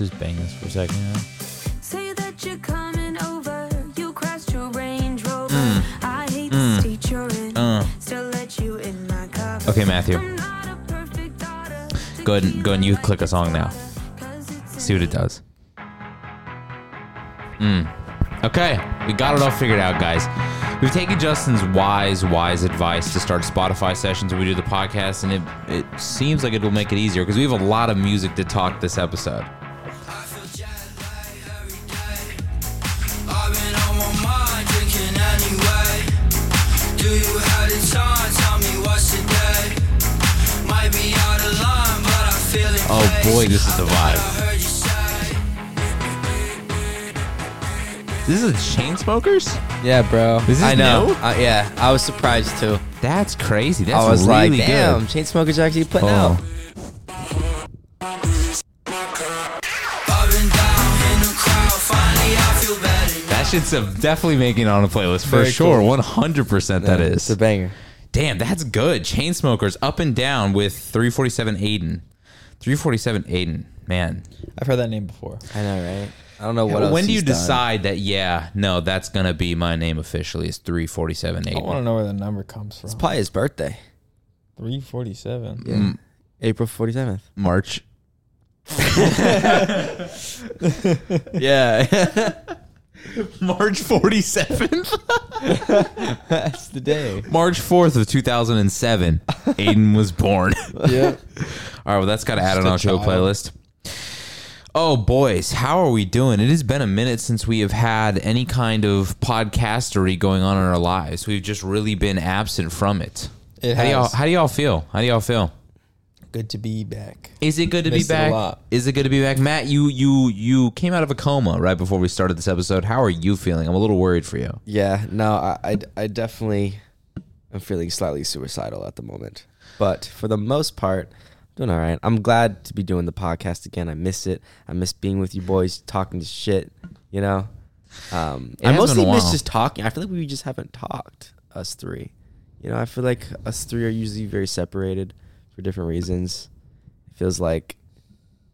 just bang this for a second. Yeah. Say that you're coming over. You crashed your Range Rover. Mm. I hate the state you're in. Uh. Still let you in my car. Okay, Matthew. I'm not a perfect daughter. Go ahead, and, go ahead and you click a song now. See what it does. Mm. Okay, we got it all figured out, guys. We've taken Justin's wise, wise advice to start Spotify sessions when we do the podcast, and it it seems like it will make it easier because we have a lot of music to talk this episode. This is the vibe. I heard you say. This is Chainsmokers. Yeah, bro. This Is I know. new? Uh, yeah, I was surprised too. That's crazy. That's I was really like, damn, good. Chainsmokers are actually putting Oh. out. I've been down in the crowd. Finally, I feel better. That shit's definitely making it on a playlist for Very sure. One hundred percent. that is. It's a banger. Damn, that's good. Chainsmokers up and down with 347 Aidan. 347 Aidan. Man. I've heard that name before. I know, right? I don't know what else when do you done. decide that, yeah, no, that's going to be my name officially is 347 I want to know where the number comes from. It's probably his birthday. 347. Yeah. Mm. April 47th. March. Yeah. March 47th? That's the day. March 4th of 2007. Aidan was born. yeah. All right, well, that's got to add on our show child. playlist. Oh, boys, how are we doing? It has been a minute since we have had any kind of podcastery going on in our lives. We've just really been absent from it. It How do y'all how do y'all feel? How do y'all feel? Good to be back. Is it good to Missed be it a back? lot. Is it good to be back? Matt, you you you came out of a coma right before we started this episode. How are you feeling? I'm a little worried for you. yeah. No, I, I, I definitely am feeling slightly suicidal at the moment. But for the most part, I'm doing all right. I'm glad to be doing the podcast again. I miss it. I miss being with you boys, talking to shit, you know? Um, I mostly miss just talking. I feel like we just haven't talked, us three. You know, I feel like us three are usually very separated for different reasons. It feels like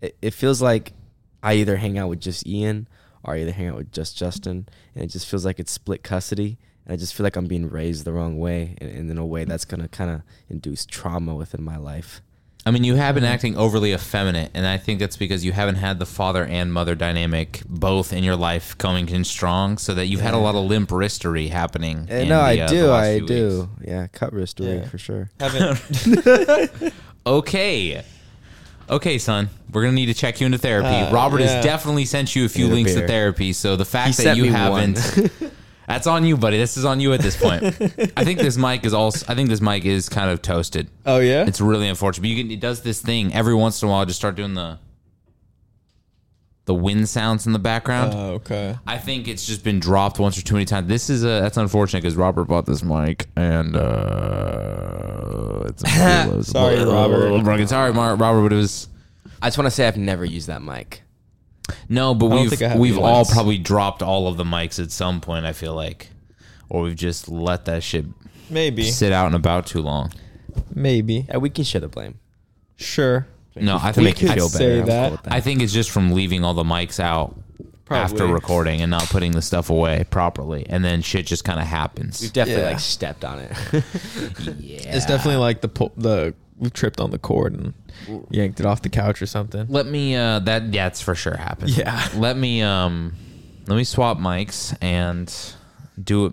it, it feels like I either hang out with just Ian or I either hang out with just Justin, and it just feels like it's split custody. And I just feel like I'm being raised the wrong way, and, and in a way that's gonna kind of induce trauma within my life. I mean, you have been acting overly effeminate, and I think that's because you haven't had the father and mother dynamic both in your life coming in strong, so that you've had a lot of limp wristery happening. Uh, in no, the, I uh, the do, last I few do. weeks. Yeah, cut wristery Yeah. for sure. Haven't. Okay. Okay, son. We're gonna need to check you into therapy. Uh, Robert has definitely sent you a few Need a links to beer. therapy, so the fact He that sent you me one. haven't That's on you, buddy. This is on you at this point. I think this mic is also I think this mic is kind of toasted. Oh yeah. It's really unfortunate. But you can it does this thing every once in a while I just start doing the the wind sounds in the background. Oh, okay. I think it's just been dropped once or too many times. This is a that's unfortunate because Robert bought this mic and uh, it's a little- Sorry, a little- Robert. a little broken. Sorry, Robert, but it was I just want to say I've never used that mic. No, but we've think I have we've either. all probably dropped all of the mics at some point. I feel like, or we've just let that shit Maybe. sit out and about too long. Maybe. Yeah, we can share the blame. Sure. No, I To think make you could feel say better. I'm that. cool with that. I think it's just from leaving all the mics out after recording and not putting the stuff away properly, and then shit just kind of happens. We've definitely Yeah. like stepped on it. yeah, It's definitely like the po- the we tripped on the cord and yanked it off the couch or something. Let me uh that yeah, that's for sure happened. Yeah. Let me um let me swap mics and do it.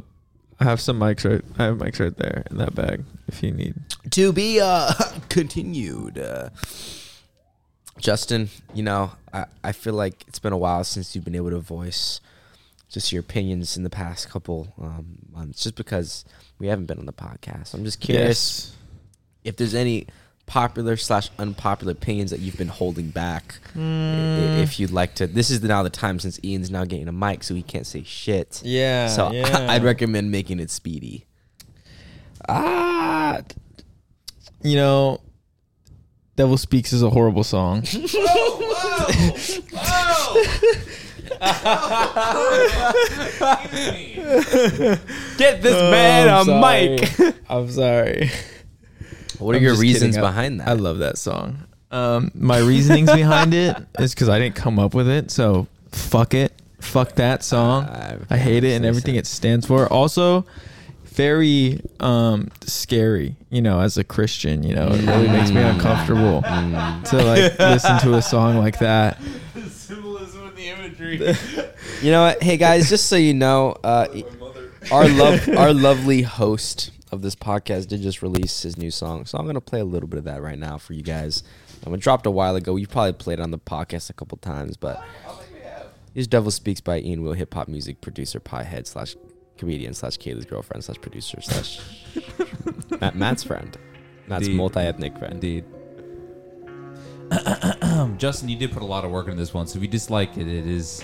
I have some mics right. I have mics right there in that bag if you need. to be uh continued. Uh, Justin, you know, I, I feel like it's been a while since you've been able to voice just your opinions in the past couple um, months, just because we haven't been on the podcast. I'm just curious if there's any popular slash unpopular opinions that you've been holding back. I- If you'd like to, this is now the time since Ian's now getting a mic, so he can't say shit. Yeah. So yeah. I'd recommend making it speedy. Ah, you know, "Devil Speaks" is a horrible song. Get this man Oh, I'm a sorry. mic. I'm sorry. What are I'm your reasons kidding. Behind that? I love that song. Um, my reasonings behind it is because I didn't come up with it. So fuck it, fuck that song. Uh, I hate it and everything sense. it stands for. Also, very um scary. You know, as a Christian, you know, it really makes me uncomfortable to like listen to a song like that. Symbolism and the imagery. You know what? Hey guys, just so you know, uh, our love, our lovely host of this podcast did just release his new song, so I'm gonna play a little bit of that right now for you guys. Um, it dropped a while ago. You probably played it on the podcast a couple times, but here's "Devil Speaks" by Ian Will, hip hop music producer, piehead slash comedian slash Kaylee's girlfriend slash producer slash Matt, Matt's friend, Matt's multi-ethnic friend. Indeed. Justin, you did put a lot of work into this one, so if you dislike it, it is.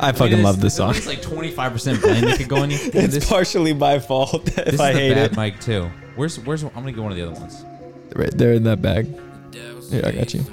I fucking love this song. It's like twenty five percent blend that could go in you. It's this, partially my fault if this I is the hate bad it. mic too. Where's where's? I'm gonna get one of the other ones. Right there in that bag. Here, I got you.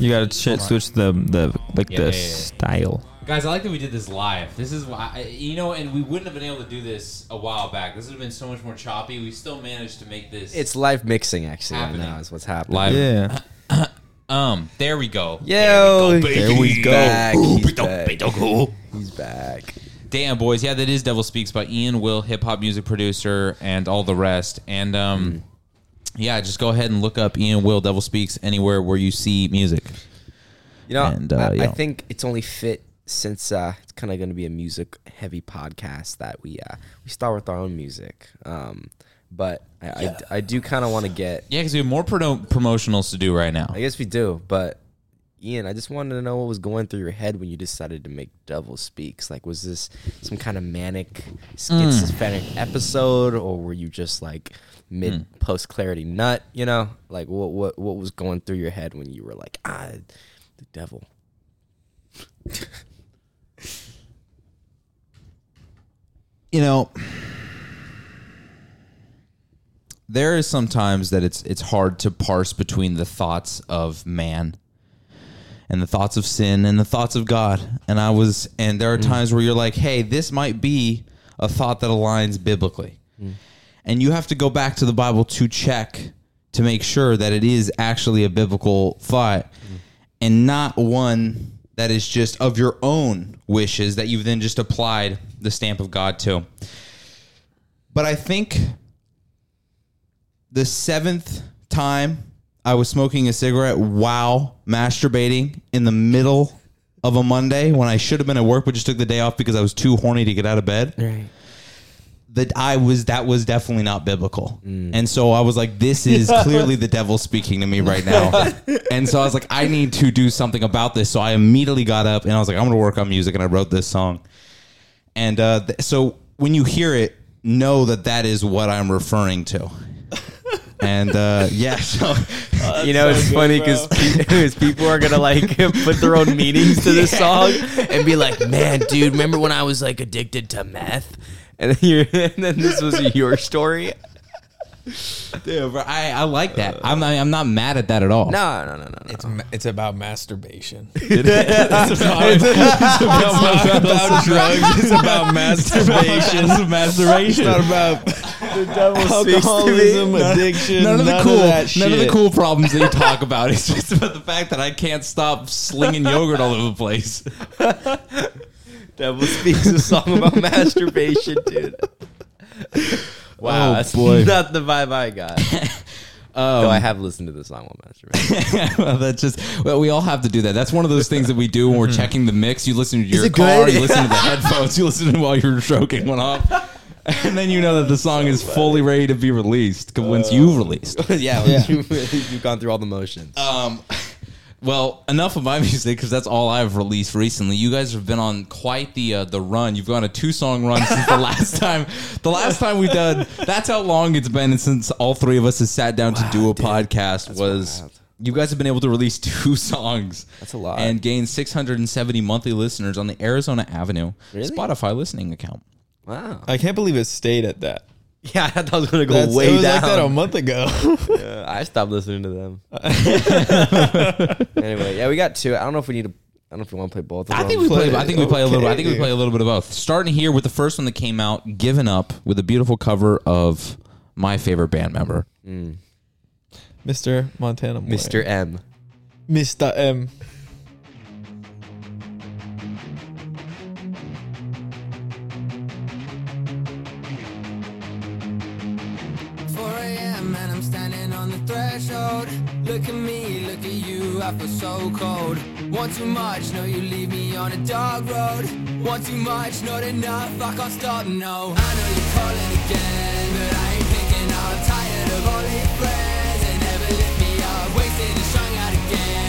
You gotta ch- switch the the like Yeah, the yeah, yeah, yeah. style. guys. I like that we did this live. This is why I- you know, and we wouldn't have been able to do this a while back. This would have been so much more choppy. We still managed to make this. it's live mixing actually right now is what's happening. Live. Yeah. um. There we go. Yo, There we he's go, back. Ooh, He's bido, back. He's back. Damn, boys. Yeah, that is Devil Speaks by Ian Will, hip hop music producer, and all the rest. And um, yeah, just go ahead and look up Ian Will, Devil Speaks anywhere where you see music. You know, And, uh, I, I yeah. think it's only fit since uh, it's kind of going to be a music heavy podcast that we uh, we start with our own music. Um, but I, I, I do kind of want to get. Yeah, because we have more pro- promotionals to do right now. I guess we do, but Ian, I just wanted to know what was going through your head when you decided to make Devil Speaks. Like, was this some kind of manic schizophrenic episode, or were you just like mid hmm. post clarity nut? You know, like what what what was going through your head when you were like, ah, the devil. you know there is sometimes that it's it's hard to parse between the thoughts of man and the thoughts of sin and the thoughts of God. And I was and there are mm. times where you're like, "Hey, this might be a thought that aligns biblically." Mm. And you have to go back to the Bible to check to make sure that it is actually a biblical thought and not one that is just of your own wishes that you've then just applied the stamp of God to. But I think the seventh time I was smoking a cigarette while masturbating in the middle of a Monday when I should have been at work but just took the day off because I was too horny to get out of bed Right. That I was that was definitely not biblical. And so I was like, this is clearly the devil speaking to me right now. and so I was like, I need to do something about this. So I immediately got up and I was like, I'm gonna work on music and I wrote this song. And uh, th- so when you hear it, know that that is what I'm referring to. And uh, yeah, so you know, it's funny because people are gonna like put their own meanings to this song and be like, "Man, dude, remember when I was like addicted to meth?" And then, you're, and then this was your story. Dude, bro, I, I like that. I'm not, I'm not mad at that at all. No, no, no, no, no. It's ma- it's about masturbation. it's about drugs. It's about masturbation. It's masturbation. It's not about the devil alcoholism, addiction. none of the none cool, that none of the cool problems that you talk about. It's just about the fact that I can't stop slinging yogurt all over the place. Devil speaks a song about masturbation, dude. Wow, Oh, that's boy. not the vibe I got. Though I have listened to the song while masturbating. well, that's just well, we all have to do that. That's one of those things that we do when we're checking the mix. You listen to your it car, good? you listen to the headphones, you listen to while you're stroking one off. and then you know that the song is fully ready to be released once you've released. yeah, Yeah. You, you've gone through all the motions. Um, well, enough of my music because that's all I've released recently. You guys have been on quite the uh, the run. You've gone a two song run since the last time. The last time we done. That's how long it's been since all three of us have sat down to do a podcast. Was wild. you guys have been able to release two songs? That's a lot. and gain 670 monthly listeners on the Arizona Avenue Really? Spotify listening account. wow. I can't believe it stayed at that. Yeah, I thought I was gonna go That's, way it was down. like that a month ago. Yeah, I stopped listening to them. anyway, yeah, we got two. I don't know if we need to. I don't know if we want to play both. Of I them. think we play. Play I think we play a little. I think we play a little bit of both. Starting here with the first one that came out, "Given Up," with a beautiful cover of my favorite band member. Mm. Mr. Montana. Boy. Mr. M. Mr. M. threshold. Look at me, look at you, I feel so cold. Want too much, no, you leave me on a dark road. Want too much, not enough, I can't stop, no. I know you're calling again, but I ain't picking up. Tired of all your friends, they never lift me up. Wasted and strung out again,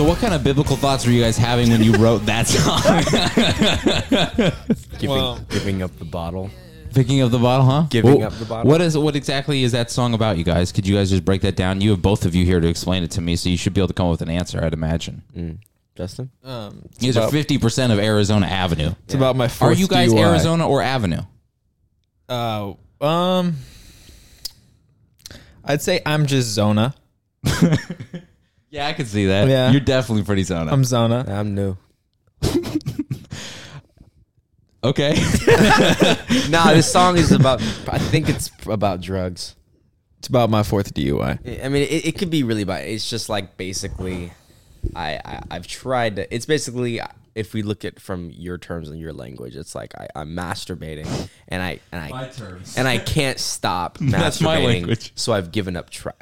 So, what kind of biblical thoughts were you guys having when you wrote that song? Giving, Well- giving up the bottle. Picking up the bottle, huh? Giving Well, up the bottle. What is? What exactly is that song about, you guys? Could you guys just break that down? You have both of you here to explain it to me, so you should be able to come up with an answer. I'd imagine. Justin? Um, it's, You are fifty percent of Arizona Avenue. it's about my Are you guys DUI. Arizona or Avenue? Uh, um, I'd say I'm just Zona. Yeah, I can see that. Yeah. You're definitely pretty Zona. I'm Zona. I'm new. okay. nah, this song is about. I think it's about drugs. It's about my fourth DUI. I mean, it, it could be really bad. It's just like basically, I, I I've tried to. It's basically if we look at from your terms and your language, it's like I, I'm masturbating and I and I terms. and I can't stop masturbating. That's my language. So I've given up trying.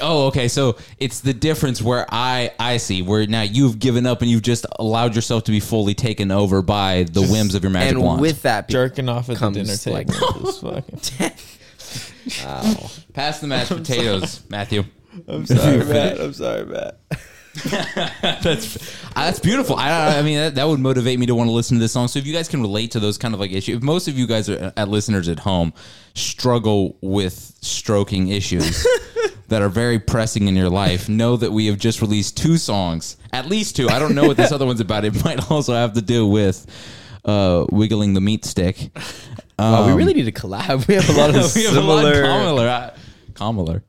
Oh, okay. So it's the difference where I I see where now you've given up and you've just allowed yourself to be fully taken over by the whims of your magic And wand. with that, Jerking off at the dinner like- table. Just fucking- Ow. Pass the mashed potatoes, Matthew. I'm sorry, Matt. I'm sorry, Matt. That's uh, that's beautiful. I I mean that, that would motivate me to want to listen to this song. So if you guys can relate to those kind of like issues, if most of you guys are at listeners at home struggle with stroking issues that are very pressing in your life, know that we have just released two songs, at least two. I don't know what this other one's about. It might also have to do with uh, wiggling the meat stick. Wow, we Um, really need to collab. We have a lot of we have a lot in similar. common. I-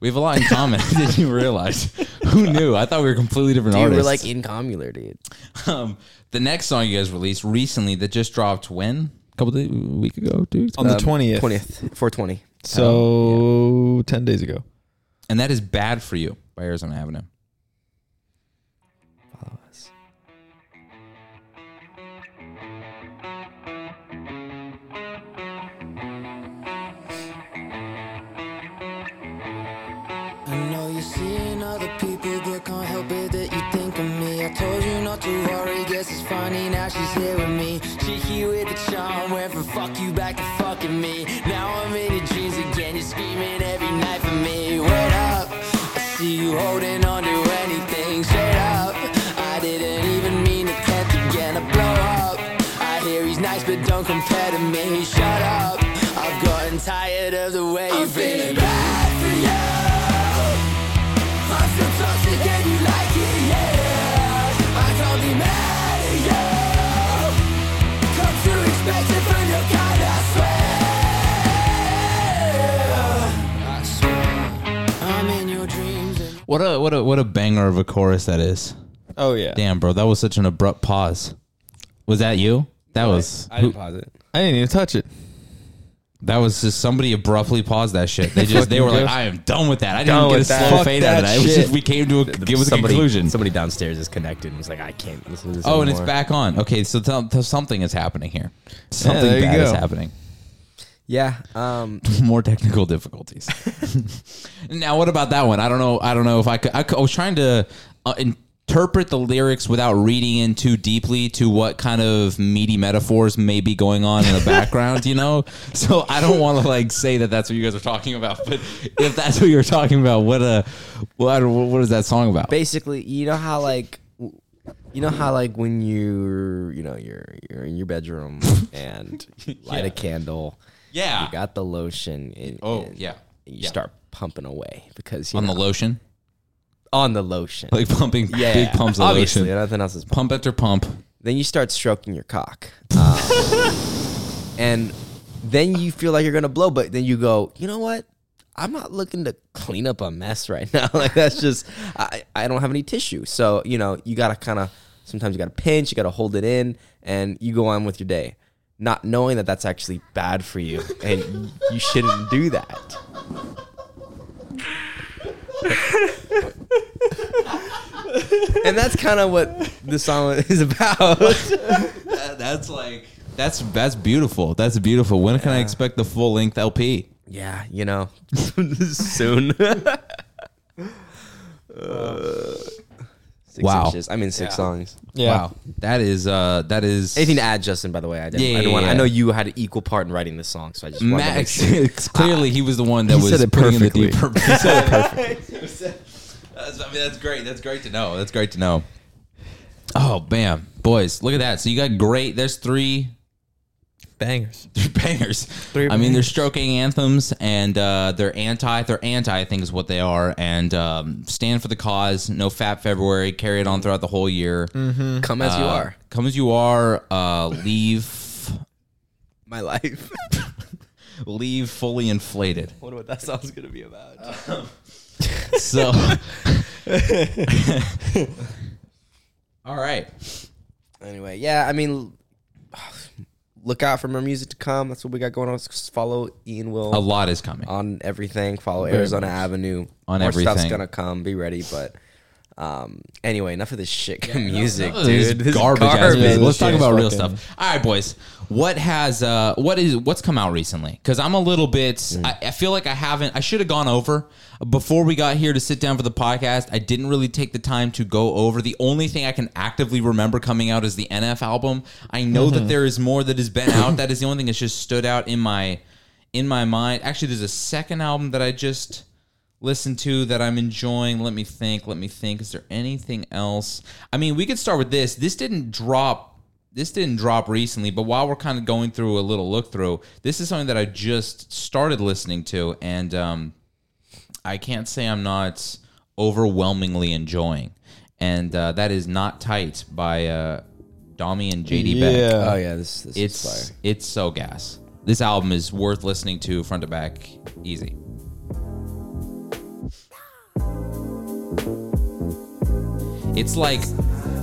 We have a lot in common. Did you realize? Who knew? I thought we were completely different Dude, artists. we're like incommular, dude. Um, the next song you guys released recently that just dropped when? A couple of week ago, dude. On the 20th. Twentieth, four twenty. So, 10 days ago. And that is Bad for You by Arizona Avenue. Tired of the way you've been. bad for you. I'm toxic and you like it, yeah. I can't be mad at you. Come to expect it from your kind, I swear. I swear. I'm in your dreams and What a what a what a banger of a chorus that is. Oh, yeah. Damn, bro, that was such an abrupt pause. Was that you? That was I didn't pause it. I didn't even touch it. That was just somebody abruptly paused that shit. They just they were like, I am done with that. I didn't Done even get a with that. slow Fuck fade out of that that. It was shit. just we came to a give us a somebody, conclusion. Somebody downstairs is connected and was like, I can't listen to this. Oh, and it's anymore." back on. Okay, so tell, tell something is happening here. Something there you bad is go. happening. Yeah. Um, more technical difficulties. now, what about that one? I don't know. I don't know if I could. I, could- I was trying to uh, interpret the lyrics without reading in too deeply to what kind of meaty metaphors may be going on in the background. You know, so I don't want to like say that that's what you guys are talking about. But if that's what you're talking about, what uh, what what is that song about? basically, you know how like, you know how like when you're, you know, you're you're in your bedroom and light Yeah. a candle. Yeah. You got the lotion. And, Oh, and yeah. You Yeah. start pumping away because you on know, the lotion, on the lotion. like pumping yeah, big pumps of obviously, lotion, Nothing else is pump after pump. then you start stroking your cock. Um, and then you feel like you're gonna blow, but then you go, you know what? I'm not looking to clean up a mess right now. like that's just I, I don't have any tissue. So, you know, you gotta kinda sometimes you gotta pinch, you gotta hold it in, and you go on with your day. Not knowing that that's actually bad for you and you shouldn't do that. And that's kind of what the song is about. That- that's like that's that's beautiful. That's beautiful. When can I expect the full length LP? Yeah, you know, soon. Uh, Six Wow. inches. I mean, six songs. Yeah. Wow, that is uh that is Anything to add, Justin? By the way, I didn't. Yeah, I, didn't want, yeah, I know you had an equal part in writing this song, so I just wanted to make Max. sure. it's clearly, he was the one that He was said it putting in the perfectly. deeper. He said it perfect. that's, I mean, that's great. That's great to know. That's great to know. Oh, bam, boys! Look at that. So you got great. There's three Bangers. They're bangers. Three I mean, they're stroking anthems, and uh, they're anti. They're anti. I think is what they are, and um, stand for the cause. No fat February. Carry it on throughout the whole year. Come as you Uh, are. Come as you are. Uh, leave. My life. Leave fully inflated. wonder what that song's gonna be about. So. All right. anyway, yeah. I mean, look out for more music to come. That's what we got going on. Just follow Ian Will A lot is coming. on everything. Follow Very Arizona much. Avenue. On everything. More stuff's gonna come. Be ready, but. Um. Anyway, enough of this shit music, this dude. This is garbage. ass garbage. music. Let's talk about real fucking- stuff. All right, boys. What has uh what is what's come out recently? Because I'm a little bit. Mm. I, I feel like I haven't. I should have gone over before we got here to sit down for the podcast. I didn't really take the time to go over. The only thing I can actively remember coming out is the NF album. I know Mm-hmm. that there is more that has been out. That is the only thing that's just stood out in my in my mind. Actually, there's a second album that I just listened to that I'm enjoying. Let me think. Let me think. Is there anything else? I mean, we could start with this. This didn't drop. This didn't drop recently, but while we're kind of going through a little look through, this is something that I just started listening to, and um, I can't say I'm not overwhelmingly enjoying. And uh, that is not tight by uh, Domi and JD Beck. Oh yeah, this, this is It's fire. it's so gas. This album is worth listening to front to back, easy. It's like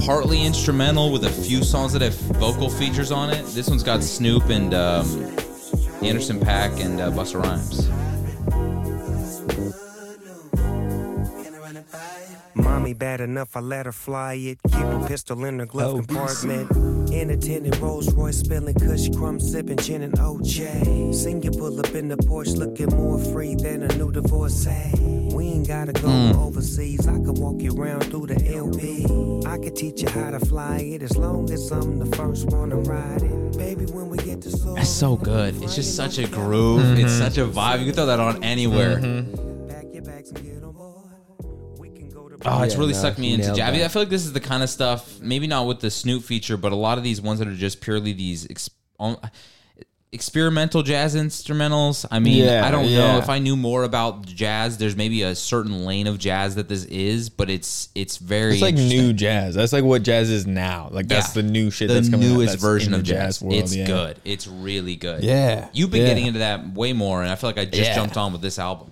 partly instrumental with a few songs that have vocal features on it. This one's got Snoop and um, Anderson .Paak and uh, Busta Rhymes. Mommy bad enough, I let her fly it. Keep a pistol in her glove oh, compartment. In a tinted Rolls Royce, spilling Kush crumbs, sipping gin and OJ. Seen you pull up in the Porsche, looking more free than a new divorcee. We ain't gotta go hmm. overseas. I can walk you around through the LP. I can teach you how to fly it as long as I'm the first one to ride it. Baby, when we get to Soarin', It's so good. It's just such a groove. It's such a vibe. You can throw that on anywhere. Mm-hmm. Pack Oh, it's Yeah, really no, sucked me into jazz. I, that. I feel like this is the kind of stuff, maybe not with the Snoop feature, but a lot of these ones that are just purely these ex- um, experimental jazz instrumentals. I mean, Yeah, I don't know if I knew more about jazz. There's maybe a certain lane of jazz that this is, but it's it's very It's like new jazz. That's like what jazz is now. Like that's Yeah. the new shit. the that's coming out newest version of the jazz. world. it's yeah. good. It's really good. Yeah, You've been yeah. getting into that way more, and I feel like I just Yeah. jumped on with this album.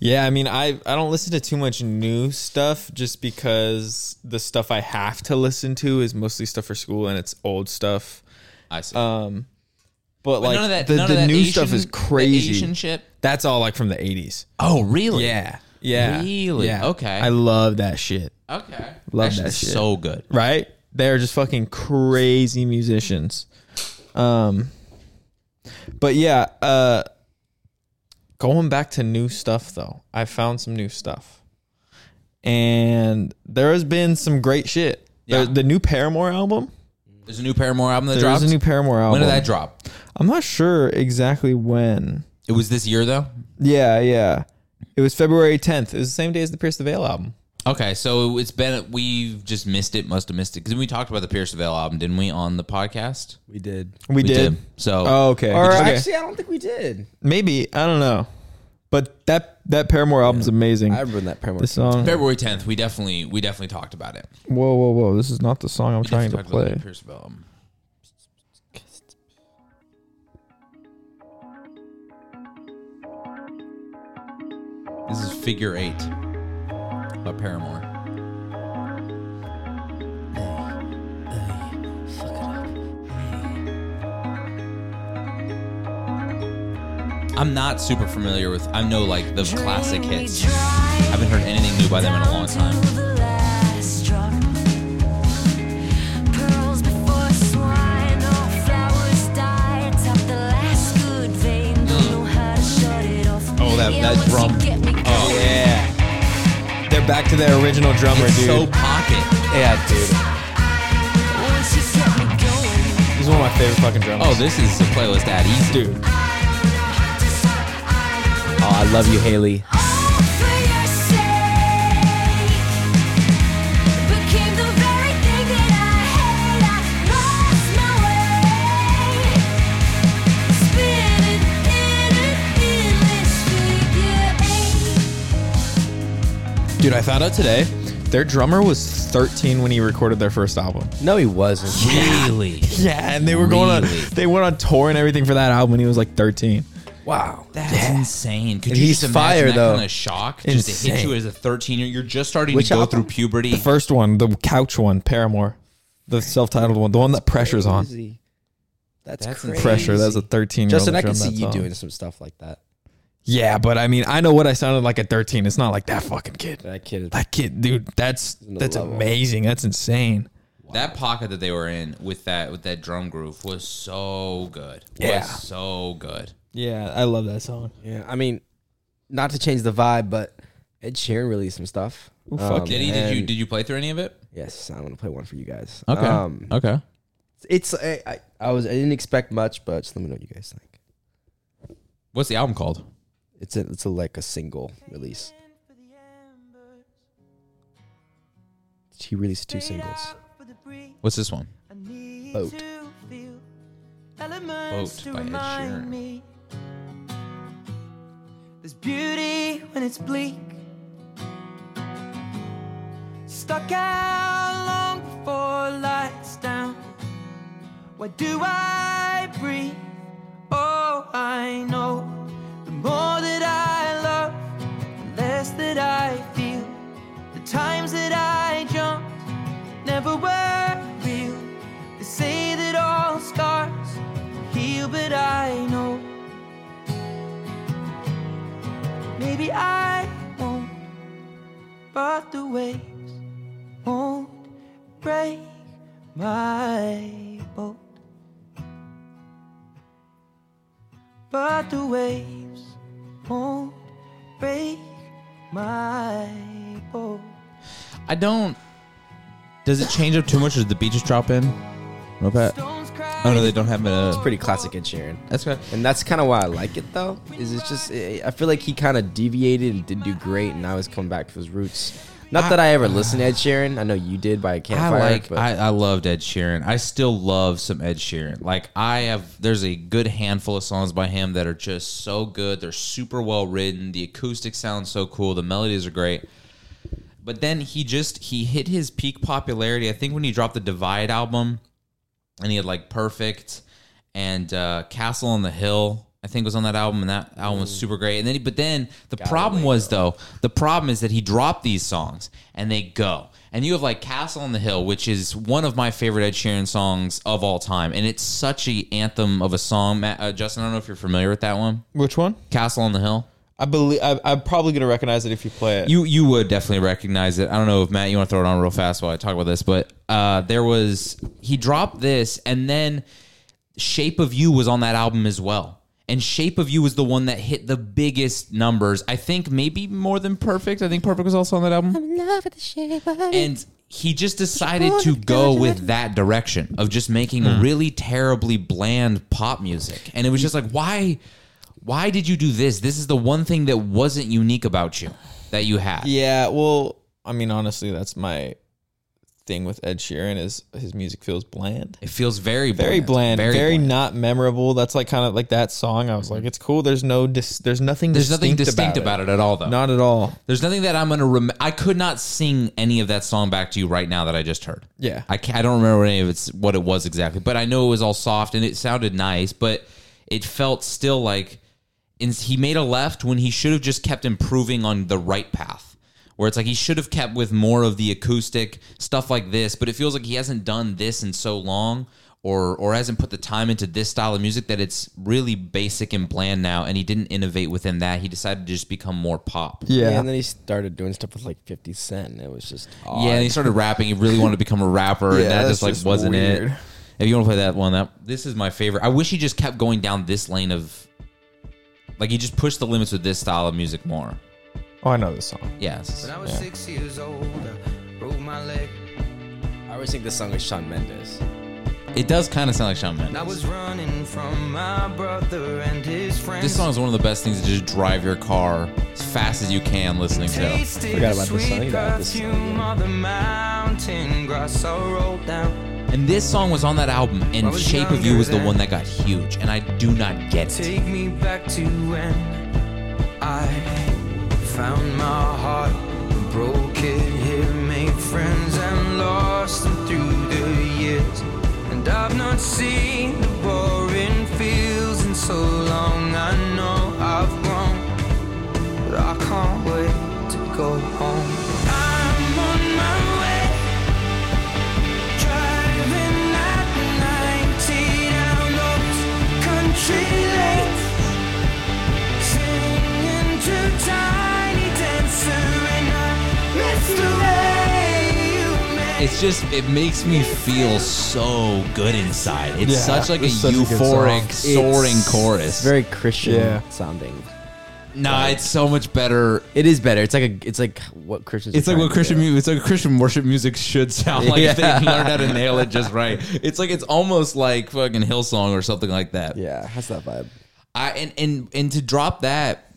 Yeah, I mean, I I don't listen to too much new stuff just because the stuff I have to listen to is mostly stuff for school and it's old stuff. I see. Um, but, like none of that, the, the new Asian, stuff is crazy. Asian shit. That's all like from the '80s. Oh, really? Yeah, yeah, Really? Yeah. Okay. I love that shit. Okay. Love that that shit. so good. Right? They're just fucking crazy musicians. Um, but yeah, uh, going back to new stuff though. I found some new stuff, and there has been some great shit. Yeah. The, the new Paramore album. There's a new Paramore album that There's dropped. a new Paramore album. when did that drop? I'm not sure exactly when. It was this year though. Yeah, yeah. It was February 10th. It was the same day as the Pierce the Veil album. Okay, so it's been we've just missed it. Must have missed it because we talked about the Pierce the Veil album, didn't we, on the podcast? We did. We, did. So Oh, okay. Or okay. actually, I don't think we did. Maybe I don't know, but that that Paramore album's amazing. I remember that Paramore. the song. February 10th, we definitely we definitely talked about it. Whoa, whoa, whoa! This is not the song I'm We trying to definitely talked about play. The Veil album. This is Figure Eight by Paramore. I'm not super familiar with. I know like the classic hits. I haven't heard anything new by them in a long time. Mm. Oh, that that drum. Oh yeah. They're back to their original drummer, It's dude. so pocket. Yeah, dude. He's one of my favorite fucking drummers. Oh, this is a playlist at easy. dude. Oh, I love you, Hayley. Dude, I found out today. Their drummer was 13 when he recorded their first album. No, he wasn't. Really? Yeah, and they were going Really? on. They went on tour and everything for that album when he was like 13. Wow. That's insane. Could And you he's just fire, imagine that though. kind of shock? Just to hit you as a 13 year You're just starting Which to go album? through puberty. The first one, the couch one, Paramore, the self-titled one, the one that pressure's on. That's, That's crazy. Pressure. That's a 13 year old. Justin, I can see you doing some stuff like that. Yeah, but I mean, I know what I sounded like at 13. It's not like that fucking kid. That kid is That kid, dude, that's that's level. amazing. That's insane. That pocket that they were in with that with that drum groove was so good. Yeah. Was so good. Yeah, I love that song. Yeah, I mean, not to change the vibe, but Ed Sheeran released some stuff. Um, Ooh, fuck Did he? Did you? and- Did you play through any of it? Yes, I'm gonna play one for you guys. Okay. Um, okay. it's I, I, I was I didn't expect much, but just let me know what you guys think. What's the album called? It's a it's a like a single release. He released two singles. What's this one? Boat. Boat by Ed Sheeran. There's beauty when it's bleak. Stuck out long before lights down. Why do I breathe? Oh, I know. The more that I love, the less that I feel. The times that I jumped never were real. They say that all scars heal, but I know. Maybe I won't, but the waves won't break my boat. But the waves won't break my boat. I don't. Does it change up too much? Does the beat just drop in? No, Pat. Oh no, they don't have it. It's pretty classic Ed Sheeran. That's good. And that's kind of why I like it though. Is it's just I I feel like he kind of deviated and didn't do great, and now he's coming back to his roots. Not that I ever listened to Ed Sheeran. I know you did by a I campfire. I like. but I, I loved Ed Sheeran. I still love some Ed Sheeran. Like I have. There's a good handful of songs by him that are just so good. They're super well written. The acoustics sound so cool. The melodies are great. But then he just he hit his peak popularity. I think when he dropped the Divide album, and he had like Perfect and uh, Castle on the Hill. I think was on that album, and that album was super great. And then, he, but then the problem was though, the problem is that he dropped these songs and they go, and you have like Castle on the Hill, which is one of my favorite Ed Sheeran songs of all time, and it's such a anthem of a song. Matt, uh, Justin, I don't know if you're familiar with that one, Which one? Castle on the Hill. I believe I, I'm probably gonna recognize it if you play it. You you would definitely recognize it. I don't know if Matt you want to throw it on real fast while I talk about this, but uh, there was he dropped this and then Shape of You was on that album as well. And Shape of You was the one that hit the biggest numbers. I think maybe more than Perfect. I think Perfect was also on that album. I'm loved the shape of it. And he just decided to go with that direction of just making really terribly bland pop music. And it was just like, why why did you do this? This is the one thing that wasn't unique about you that you had. Yeah, well, I mean, honestly, that's my thing with Ed Sheeran is his music feels bland. It feels very bland. Very bland, very, bland. not memorable. That's like kind of like that song. I was like, it's cool. There's no, dis- there's nothing. There's nothing distinct distinct about, about it at all, though. Not at all. There's nothing that I'm gonna. Rem- I could not sing any of that song back to you right now that I just heard. Yeah. I can't, I don't remember any of it's what it was exactly, but I know it was all soft and it sounded nice, but it felt still like in, he made a left when he should have just kept improving on the right path. Where it's like he should have kept with more of the acoustic stuff like this, but it feels like he hasn't done this in so long. Or, or hasn't put the time into this style of music that it's really basic and bland now, and he didn't innovate within that. He decided to just become more pop. Yeah. and then he started doing stuff with like 50 Cent. It was just odd. Yeah, and he started rapping. He really wanted to become a rapper, and that just like just wasn't it. If you want to play that one, that this is my favorite. I wish he just kept going down this lane of, like he just pushed the limits with this style of music more. oh, I know this song. Yes, When I was six years old, I broke my leg. I always think this song is Shawn Mendes. it does kind of sound like Shawn Mendes. I was running from my brother and his friends. This song is one of the best things to just drive your car as fast as you can listening to. Tasted Forgot the about this song. sweet You got this song, perfume yeah. Of the mountain grass I rolled down. And this song was on that album, and Shape of You was the one that got huge, and I do not get it. Take me back to when I found my heart, broke it here, made friends and lost them through the years. And I've not seen the boring fields in so long. I know I've grown, but I can't wait to go home. It's just it makes me feel so good inside. It's Yeah, such like a it's such a good euphoric, song. soaring It's- chorus. Very Christian Yeah. sounding. Nah, it's so much better It is better. It's like a. It's like what Christians. are It's like trying what to Christian do. music. It's like Christian worship music should sound like if they Yeah. learned how to nail it just right. It's like it's almost like fucking Hillsong or something like that. Yeah, has that vibe. I and and and to drop that,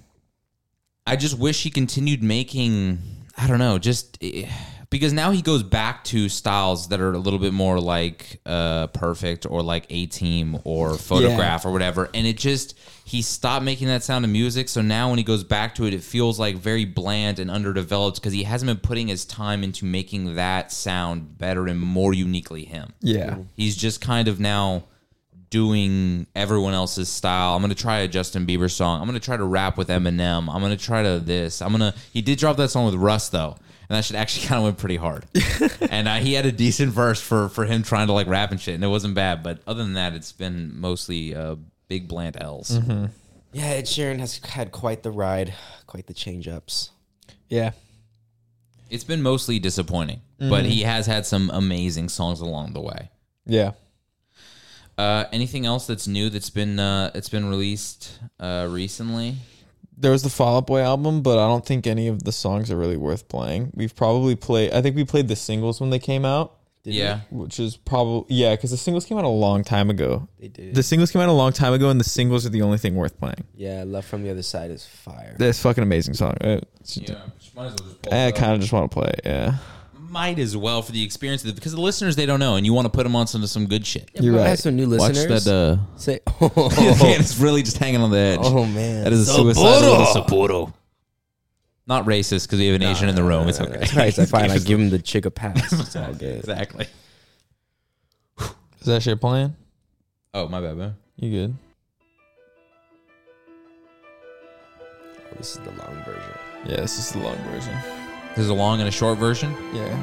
I just wish he continued making. I don't know, just eh, because now he goes back to styles that are a little bit more like uh, perfect or like A Team or Photograph or whatever, and it just he stopped making that sound of music. So now when he goes back to it, it feels like very bland and underdeveloped because he hasn't been putting his time into making that sound better and more uniquely him. Yeah. He's just kind of now doing everyone else's style. I'm gonna try a Justin Bieber song. I'm gonna try to rap with Eminem. I'm gonna try to this. I'm gonna. He did drop that song with Russ though, and that should actually kind of went pretty hard. and uh, he had a decent verse for for him trying to like rap and shit, and it wasn't bad. But other than that, it's been mostly uh, big bland L's. Yeah, Ed Sheeran has had quite the ride, quite the change ups. Yeah. It's been mostly disappointing, but he has had some amazing songs along the way. Yeah. Uh, anything else that's new that's been uh, it's been released uh, recently? There was the Fall Out Boy album, but I don't think any of the songs are really worth playing. We've probably played. I think we played the singles when they came out, yeah. which is probably yeah, because the singles came out a long time ago. They did. The singles came out a long time ago, and the singles are the only thing worth playing. yeah, Love from the Other Side is fire. That's fucking amazing song. Uh, it's- might as well just pull I kind of just want to play. it, Yeah, Might as well for the experience of it, because the listeners they don't know, and you want to put them on some some good shit. you're right. I right. have some new Watch listeners. that. Uh, Say, man, oh, it's really just hanging on the edge. oh man, that is a suicidal little Sapporo. Not racist because we have an Asian in the room. It's okay. That's right. I fine. I give him the chick a pass. It's all good. exactly. Is that shit playing? Oh my bad, man. You good? This is the long version. Yeah, this is the long version. There's a long and a short version. Yeah.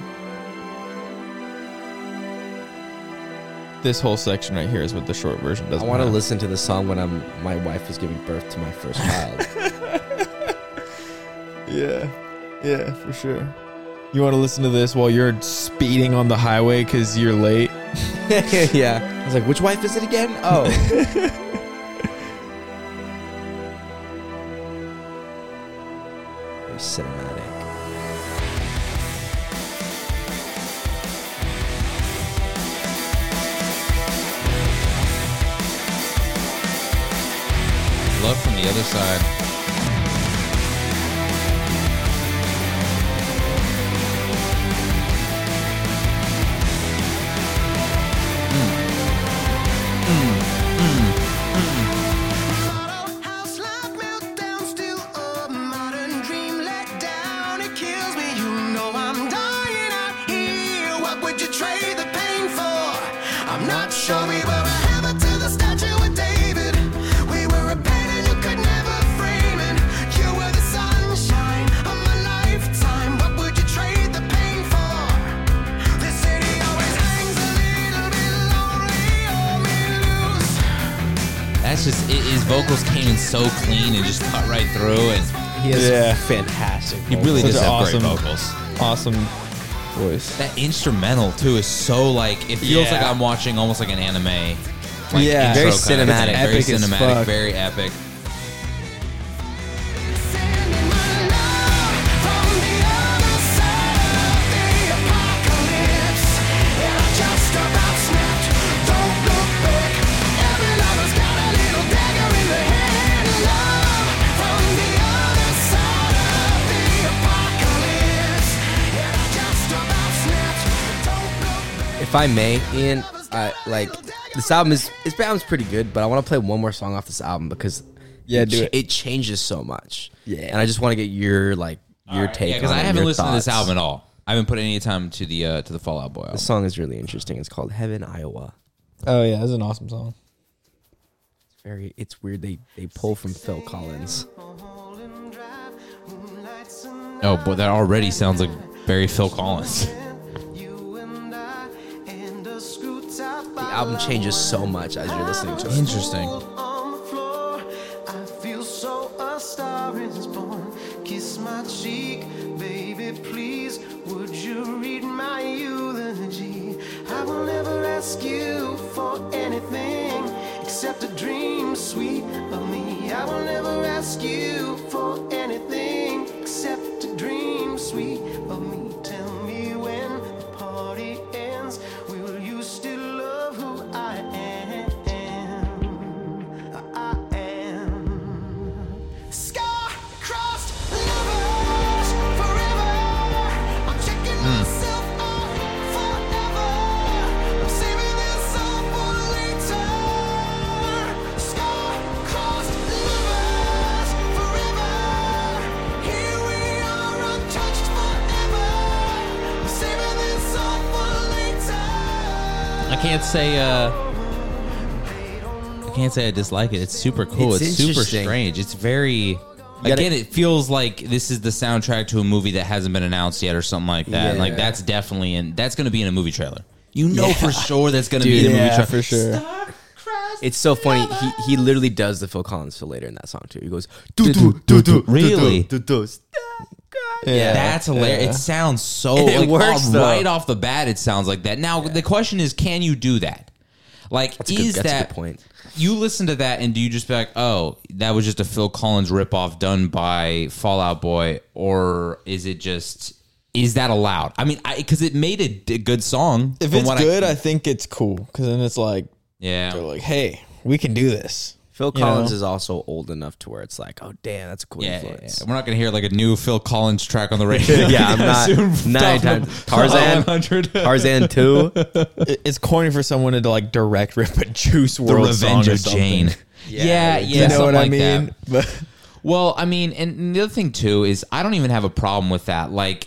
This whole section right here is what the short version does. I want to listen to the song when I'm my wife is giving birth to my first child. yeah, yeah, for sure. You want to listen to this while you're speeding on the highway because you're late. yeah. I was like, which wife is it again? Oh. Cinema. Love from the other side. Vocals came in so clean and just cut right through, and He has Yeah. fantastic. he really Such does an have awesome- great vocals. Awesome voice. That instrumental too is so like it feels Yeah. like I'm watching almost like an anime. Like, Yeah. intro Very kind of thing. cinematic. very Epic as cinematic, fuck. very epic. I may, Ian, I like this album is this album's pretty good, but I want to play one more song off this album because Yeah, it, do it. it changes so much. Yeah. and I just want to get your like your take. because on I haven't your listened to this album at all. I haven't put any time to the uh, to the Fall Out Boy album. This song is really interesting. It's called Heaven, Iowa. Oh yeah, that's an awesome song. It's very. It's weird. They they pull from Phil Collins. Oh, but that already sounds like very Phil Collins. album changes so much as you're listening to it. Interesting. on the floor. I feel so a star is born. Kiss my cheek, baby, please. Would you read my eulogy? I will never ask you for anything except a dream sweet of me. I will never ask you for anything except a dream sweet of me. Tell me when the party can't say uh I can't say I dislike it. It's super cool. It's, It's super interesting. strange. It's very gotta- again, it feels like this is the soundtrack to a movie that hasn't been announced yet or something like that. Yeah. Like that's definitely in that's gonna be in a movie trailer. You know for sure that's gonna be in a movie Yeah, trailer. for sure. It's so funny. He he literally does the Phil Collins fill later in that song too. He goes do do do do Really? do do. Yeah, That's hilarious. Yeah. It sounds so It like, works, off- right off the bat. It sounds like that. Now the question is, can you do that? Like, That's a good- is that's a that good point. You listen to that and do you just be like, oh, that was just a Phil Collins ripoff done by Fall Out Boy, or is it just is that allowed? I mean, I because it made a good song. If it's what good, I, think it's cool because then it's like yeah, they're like, hey, we can do this. Phil You Collins know? is also old enough to where it's like, oh damn, that's a cool yeah, yeah, influence. yeah. We're not gonna hear like a new Phil Collins track on the radio. Yeah, I'm not- nine times top anytime. Tarzan? 100. Tarzan two. It's corny for someone to like direct rip a Juice the World song Revenge or of something. Jane. Yeah, yeah, you know what I like that. mean? But Well, I mean, and the other thing too is I don't even have a problem with that. Like,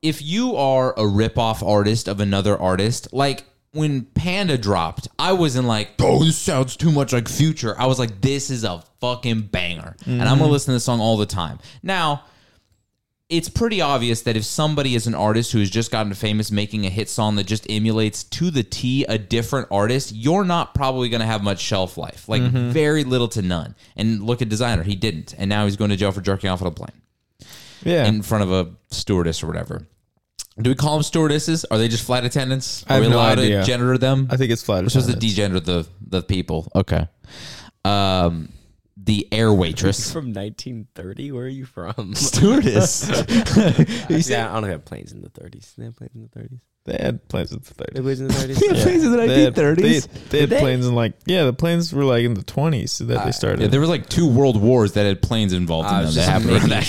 if you are a rip-off artist of another artist, like when Panda dropped, I wasn't like, oh, this sounds too much like Future. I was like, this is a fucking banger, and I'm gonna mm-hmm. listen to this song all the time. Now. It's pretty obvious that if somebody is an artist who has just gotten famous making a hit song that just emulates to the T a different artist, you're not probably going to have much shelf life. Like mm-hmm. very little to none. And look at Desiigner, he didn't. And now he's going to jail for jerking off on a plane yeah, in front of a stewardess or whatever. Do we call them stewardesses? Are they just flight attendants? I Are have we no allowed idea. to gender them? I think it's flat. We're supposed to degender the the people. Okay. Um, the air waitress. From 1930, where are you from? Stewardess. yeah, I don't know if they have planes in the 30s. They have planes in the 30s. They had planes in the They 30s. have planes in the 30s. Yeah. planes in the They had- 1930s? They, they had Did they? planes in like yeah, the planes were like in the 20s that they uh, started. Yeah, there was like two world wars that had planes involved in I them. was That just happened around making that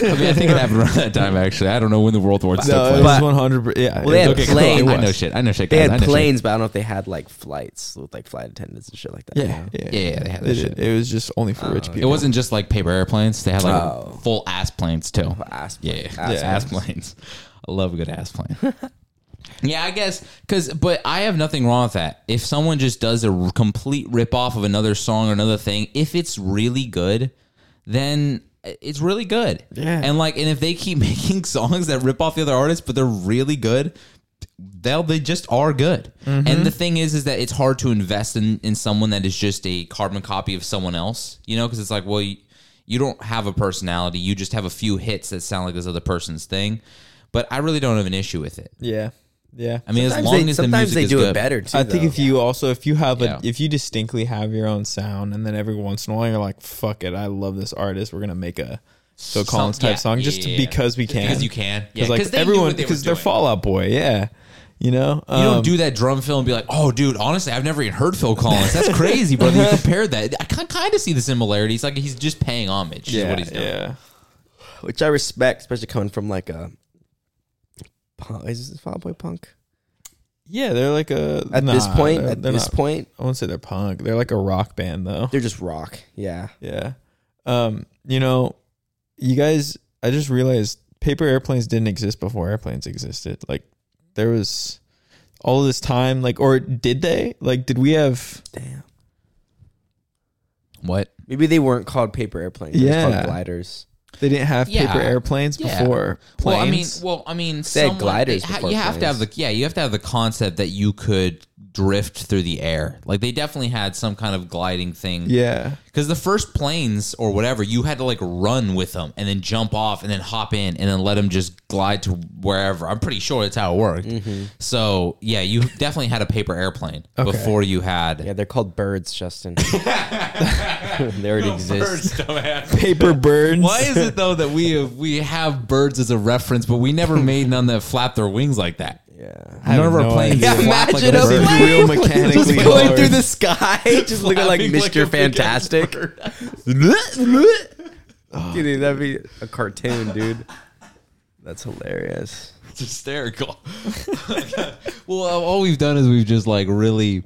sure. I mean, I think it happened around that time. Actually, I don't know when the world wars took no, place. it was But- 100. Yeah, Well, they had it- okay, cool. planes. I know shit. I know shit. They guys. I had know shit. planes, but I don't know if they had like flights with like flight attendants and shit like that. you Yeah, know? yeah, Yeah, yeah, they had that They shit. It was just only for rich Oh, people. It wasn't just like paper airplanes. They had like Oh. full ass planes too. Ass Yeah, plane- yeah, ass ass planes. planes. I love a good ass plane. yeah, I guess because, but I have nothing wrong with that. If someone just does a r- complete rip off of another song or another thing, if it's really good, then it's really good. Yeah. and like, and if they keep making songs that rip off the other artists, but they're really good. They'll they just are good, Mm-hmm. and the thing is, is that it's hard to invest in in someone that is just a carbon copy of someone else, you know, because it's like, well, you, you don't have a personality, you just have a few hits that sound like this other person's thing. But I really don't have an issue with it. Yeah, yeah. I mean, as Sometimes long they, as the sometimes music they is do good. it better too. I think though. if you also if you have a Yeah. if you distinctly have your own sound and then every once in a while you're like fuck it I love this artist we're gonna make a Phil Some- Collins type yeah, song just yeah. because we can because you can, yeah, because like they everyone they because they're doing. Fall Out Boy yeah you know You don't Um, do that drum fill and be like, "Oh, dude, honestly, I've never even heard Phil Collins. That's crazy, brother." You compared that. I can kind of see the similarities. Like he's just paying homage. is yeah what he's doing. yeah which I respect, especially coming from like a. Punk, is this Fall Out Boy punk? yeah they're like a At this nah, point, they're- at they're this not- point, I won't say they're punk they're like a rock band though they're just rock. Yeah. Yeah. Um, you know, you guys I just realized paper airplanes didn't exist before airplanes existed. Like there was all this time like or did they? Like did we have Damn. What? Maybe they weren't called paper airplanes. They were Yeah. called gliders. They didn't have Yeah. paper airplanes Yeah. before Well, I mean, well, I mean, They had gliders they ha- before you have to have the yeah, you have to have the concept that you could drift through the air. Like they definitely had some kind of gliding thing. yeah. Because the first planes or whatever, you had to like run with them and then jump off and then hop in and then let them just glide to wherever. I'm pretty sure that's how it worked. Mm-hmm. So yeah, you definitely had a paper airplane Okay. before you had. Yeah, they're called birds, Justin. they already exist. Paper birds. Why is it though that we have, we have birds as a reference, but we never made none that flap their wings like that? Yeah. None of our no planes idea. flap like Imagine a a bird. plane real mechanically just going hard. through the sky, just looking like Flapping like Mr. a big ass Fantastic. dude, that'd be a cartoon, dude. That's hilarious. It's hysterical. well, all we've done is we've just like really,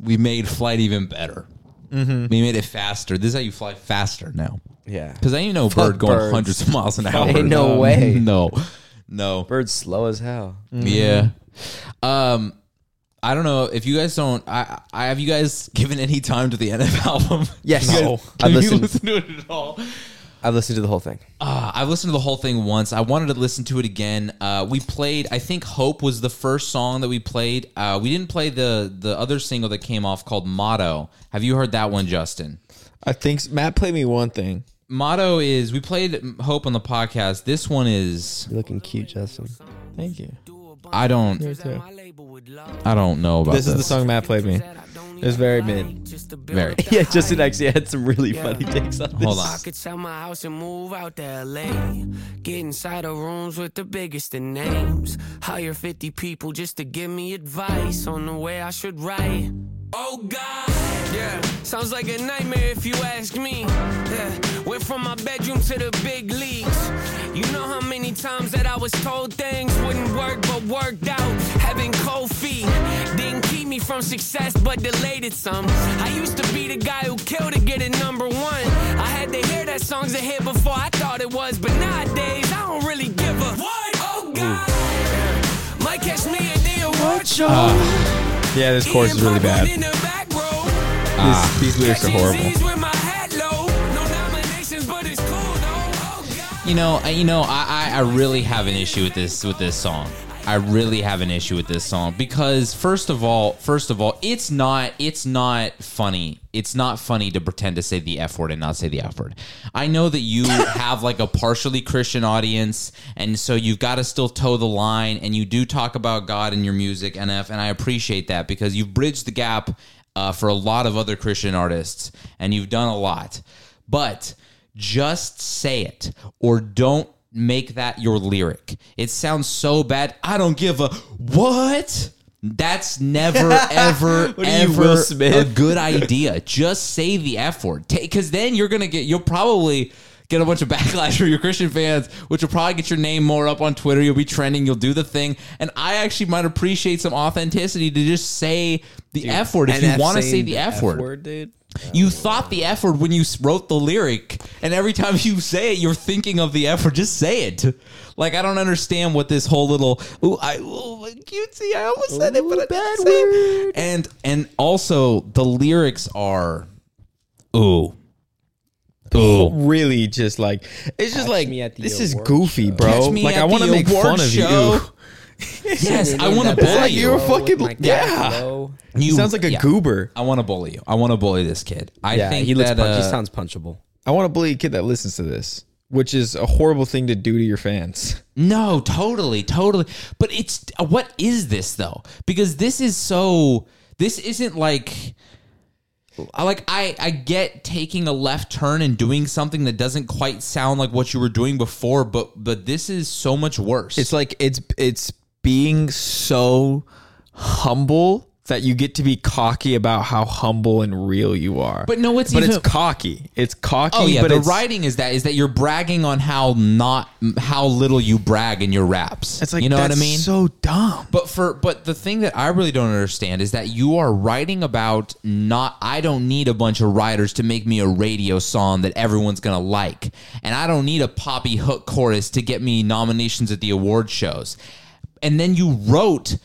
we made flight even better. Mm-hmm. We made it faster. This is how you fly faster now. Yeah. Because I ain't no Fuck bird going birds. hundreds of miles an hour. Ain't no way. no, no. Birds slow as hell. Yeah. Um, I don't know if you guys don't. I, I have you guys given any time to the NF album? Yes. You guys- No. Can I you listened- listen to it at all? I've listened to the whole thing. Uh, I've listened to the whole thing once. I wanted to listen to it again. Uh, we played. I think "Hope" was the first song that we played. Uh, we didn't play the the other single that came off called "Motto." Have you heard that one, Justin? I think s- Matt played me one thing. Motto is we played "Hope" on the podcast. This one is You're looking cute, Justin. Thank you. I don't too. I don't know about This this. is the song Matt played me. It was very mid. Very. Yeah, Justin actually had some really funny takes on this. Hold on. I could sell my house and move out to LA. Get inside the rooms with the biggest of names. Hire 50 people just to give me advice on the way I should write. Oh God, yeah, sounds like a nightmare if you ask me. Yeah, went from my bedroom to the big leagues. You know how many times that I was told things wouldn't work but worked out. Having cold feet didn't keep me from success but delayed it some. I used to be the guy who killed to get it number one. I had to hear that song's a hit before I thought it was, but nowadays I don't really give a what. Oh God, might catch me at the award show. Yeah, this chorus is really bad. In the back row. Ah. These, these lyrics are horrible. Catching Z's with my hat low. No nominations, but it's cool though. Oh God. You know, I- you know, I, I I really have an issue with this with this song. I really have an issue with this song because first of all, first of all, it's not it's not funny. It's not funny to pretend to say the F word and not say the F word. I know that you have like a partially Christian audience, and so you've got to still toe the line, and you do talk about God in your music, NF, and I appreciate that because you've bridged the gap uh, for a lot of other Christian artists, and you've done a lot. But just say it or don't make that your lyric. It sounds so bad. I don't give a what. That's never, ever, are you, ever a good idea. Just say the F word. Because then you're going to get, you'll probably get a bunch of backlash from your Christian fans, which will probably get your name more up on Twitter. You'll be trending. You'll do the thing. And I actually might appreciate some authenticity to just say the F word if you want to say the F word. dude. You thought the F word when you wrote the lyric, and every time you say it, you're thinking of the F word. Just say it. Like I don't understand what this whole little ooh I ooh cutesy I almost said it, but I didn't say it. And and also the lyrics are ooh ooh. really just like it's just Catch like me at the this is goofy, show. bro. Like I want to make award fun of show. you. Yes, I want to bully like you. you're a fucking Like, yeah. hello. You sounds like a yeah. goober. I want to bully you. I want to bully this kid. I Yeah, think he looks that punch- uh, he sounds punchable. I want to bully a kid that listens to this, which is a horrible thing to do to your fans. No, totally, totally. But it's what is this though? Because this is so. This isn't like. I like I I get taking a left turn and doing something that doesn't quite sound like what you were doing before, but but this is so much worse. It's like it's it's being so humble that you get to be cocky about how humble and real you are. But no, it's but even- it's cocky. It's cocky. Oh yeah, but the writing is that is that you're bragging on how not how little you brag in your raps. It's like you know what I mean? So dumb. But for but the thing that I really don't understand is that you are writing about not I don't need a bunch of writers to make me a radio song that everyone's gonna like. And I don't need a poppy hook chorus to get me nominations at the award shows. And then you wrote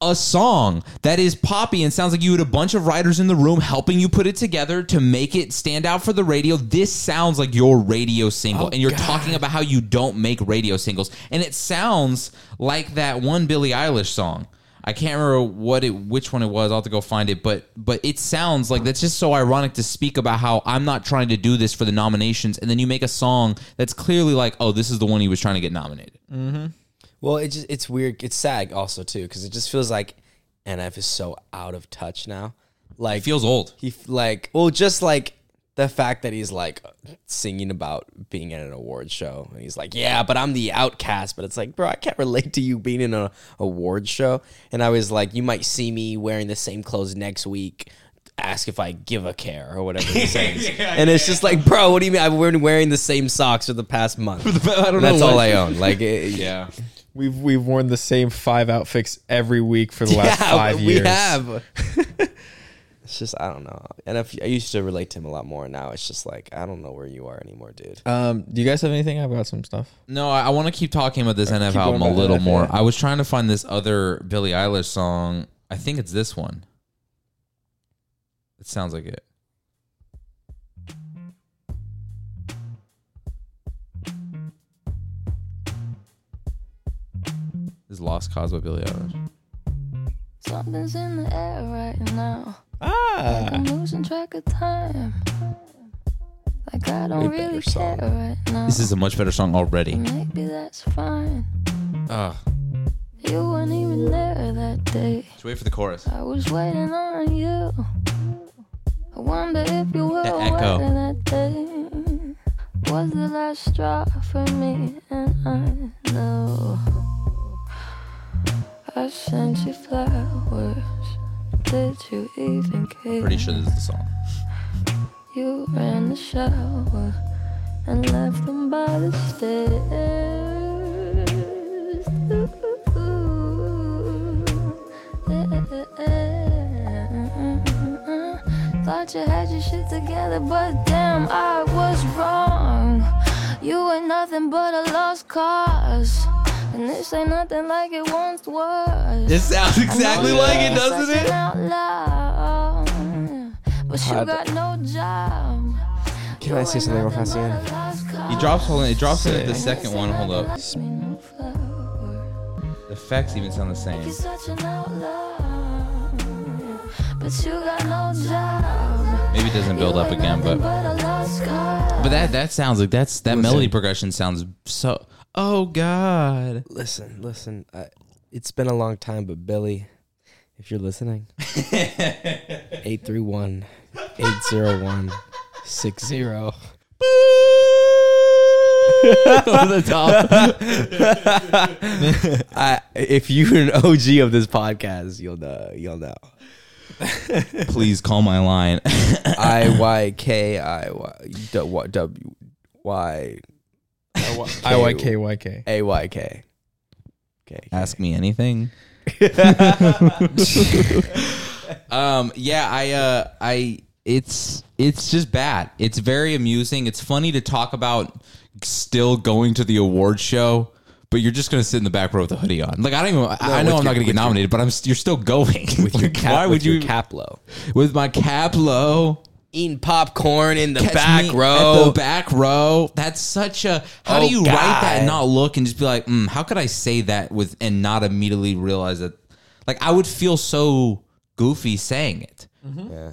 a song that is poppy and sounds like you had a bunch of writers in the room helping you put it together to make it stand out for the radio. This sounds like your radio single, and oh, you're talking about how you don't make radio singles, and it sounds like that one Billie Eilish song. I can't remember what it, which one it was. I'll have to go find it, but but it sounds like that's just so ironic to speak about how I'm not trying to do this for the nominations, and then you make a song that's clearly like, oh, this is the one he was trying to get nominated. Mm-hmm. Well, it just it's weird. It's sad also too because it just feels like NF is so out of touch now. Like It feels old. he f- like well just like the fact that he's like singing about being at an award show and he's like yeah but i'm the outcast but it's like bro i can't relate to you being in an award show and i was like you might see me wearing the same clothes next week ask if i give a care or whatever he says and it's just like bro what do you mean i've been wearing the same socks for the past month I don't that's know all what- i own like it, Yeah. We've we've worn the same five outfits every week for the last yeah, five we years. We have it's just i don't know and if i used to relate to him a lot more now it's just like i don't know where you are anymore dude Um, do you guys have anything? I've got some stuff. No, I, I want to keep talking about this NF album a little NF, more. I was trying to find this other Billie Eilish song. I think it's this one. It sounds like it. Lost Cause by Billie Eilish. Something's in the air right now. Ah, I'm losing track of time. Like I don't Way better really song. care right now. This is a much better song already. Maybe that's fine. Ugh. You weren't even there that day. Just wait for the chorus. I was waiting on you. I wonder if you were The echo. waiting that day. Was the last straw for me, and I know. I sent you flowers. Did you even care? Pretty sure this is the song. You ran the shower and left them by the stairs. Thought you had your shit together, but damn, I was wrong. You ain't nothing but a lost cause. And this ain't nothing like it once was. It sounds exactly like it, doesn't Saying it? out loud, But you got no job. Can I say something real fast again? He drops hold on, it drops in at the second one. Hold up. The effects even sound the same. You're such an outlaw, but you got no job. Maybe it doesn't build up again, but but that that sounds like that's that melody progression sounds so. Oh God. Listen, listen. I, it's been a long time, but Billie, if you're listening, 831 801 60. Over the top. I, if you're an OG of this podcast, you'll know. You'll know. Please call my line. I Y K I Y W W Y I Y K Y K. A Y K. Okay. Ask me anything. um yeah, I uh I it's it's just bad. It's very amusing. It's funny to talk about still going to the award show, but you're just gonna sit in the back row with a hoodie on. Like I don't even. I know with I'm not gonna with get nominated, but I'm you're still going. With your Like, cap, Why with would your you cap low? with my cap low? Eating popcorn in the catch back me row. At the back row. That's such a. How do Oh, you write that and not look and just be like, mm, how could I say that with and not immediately realize that? Like I would feel so goofy saying it. yeah.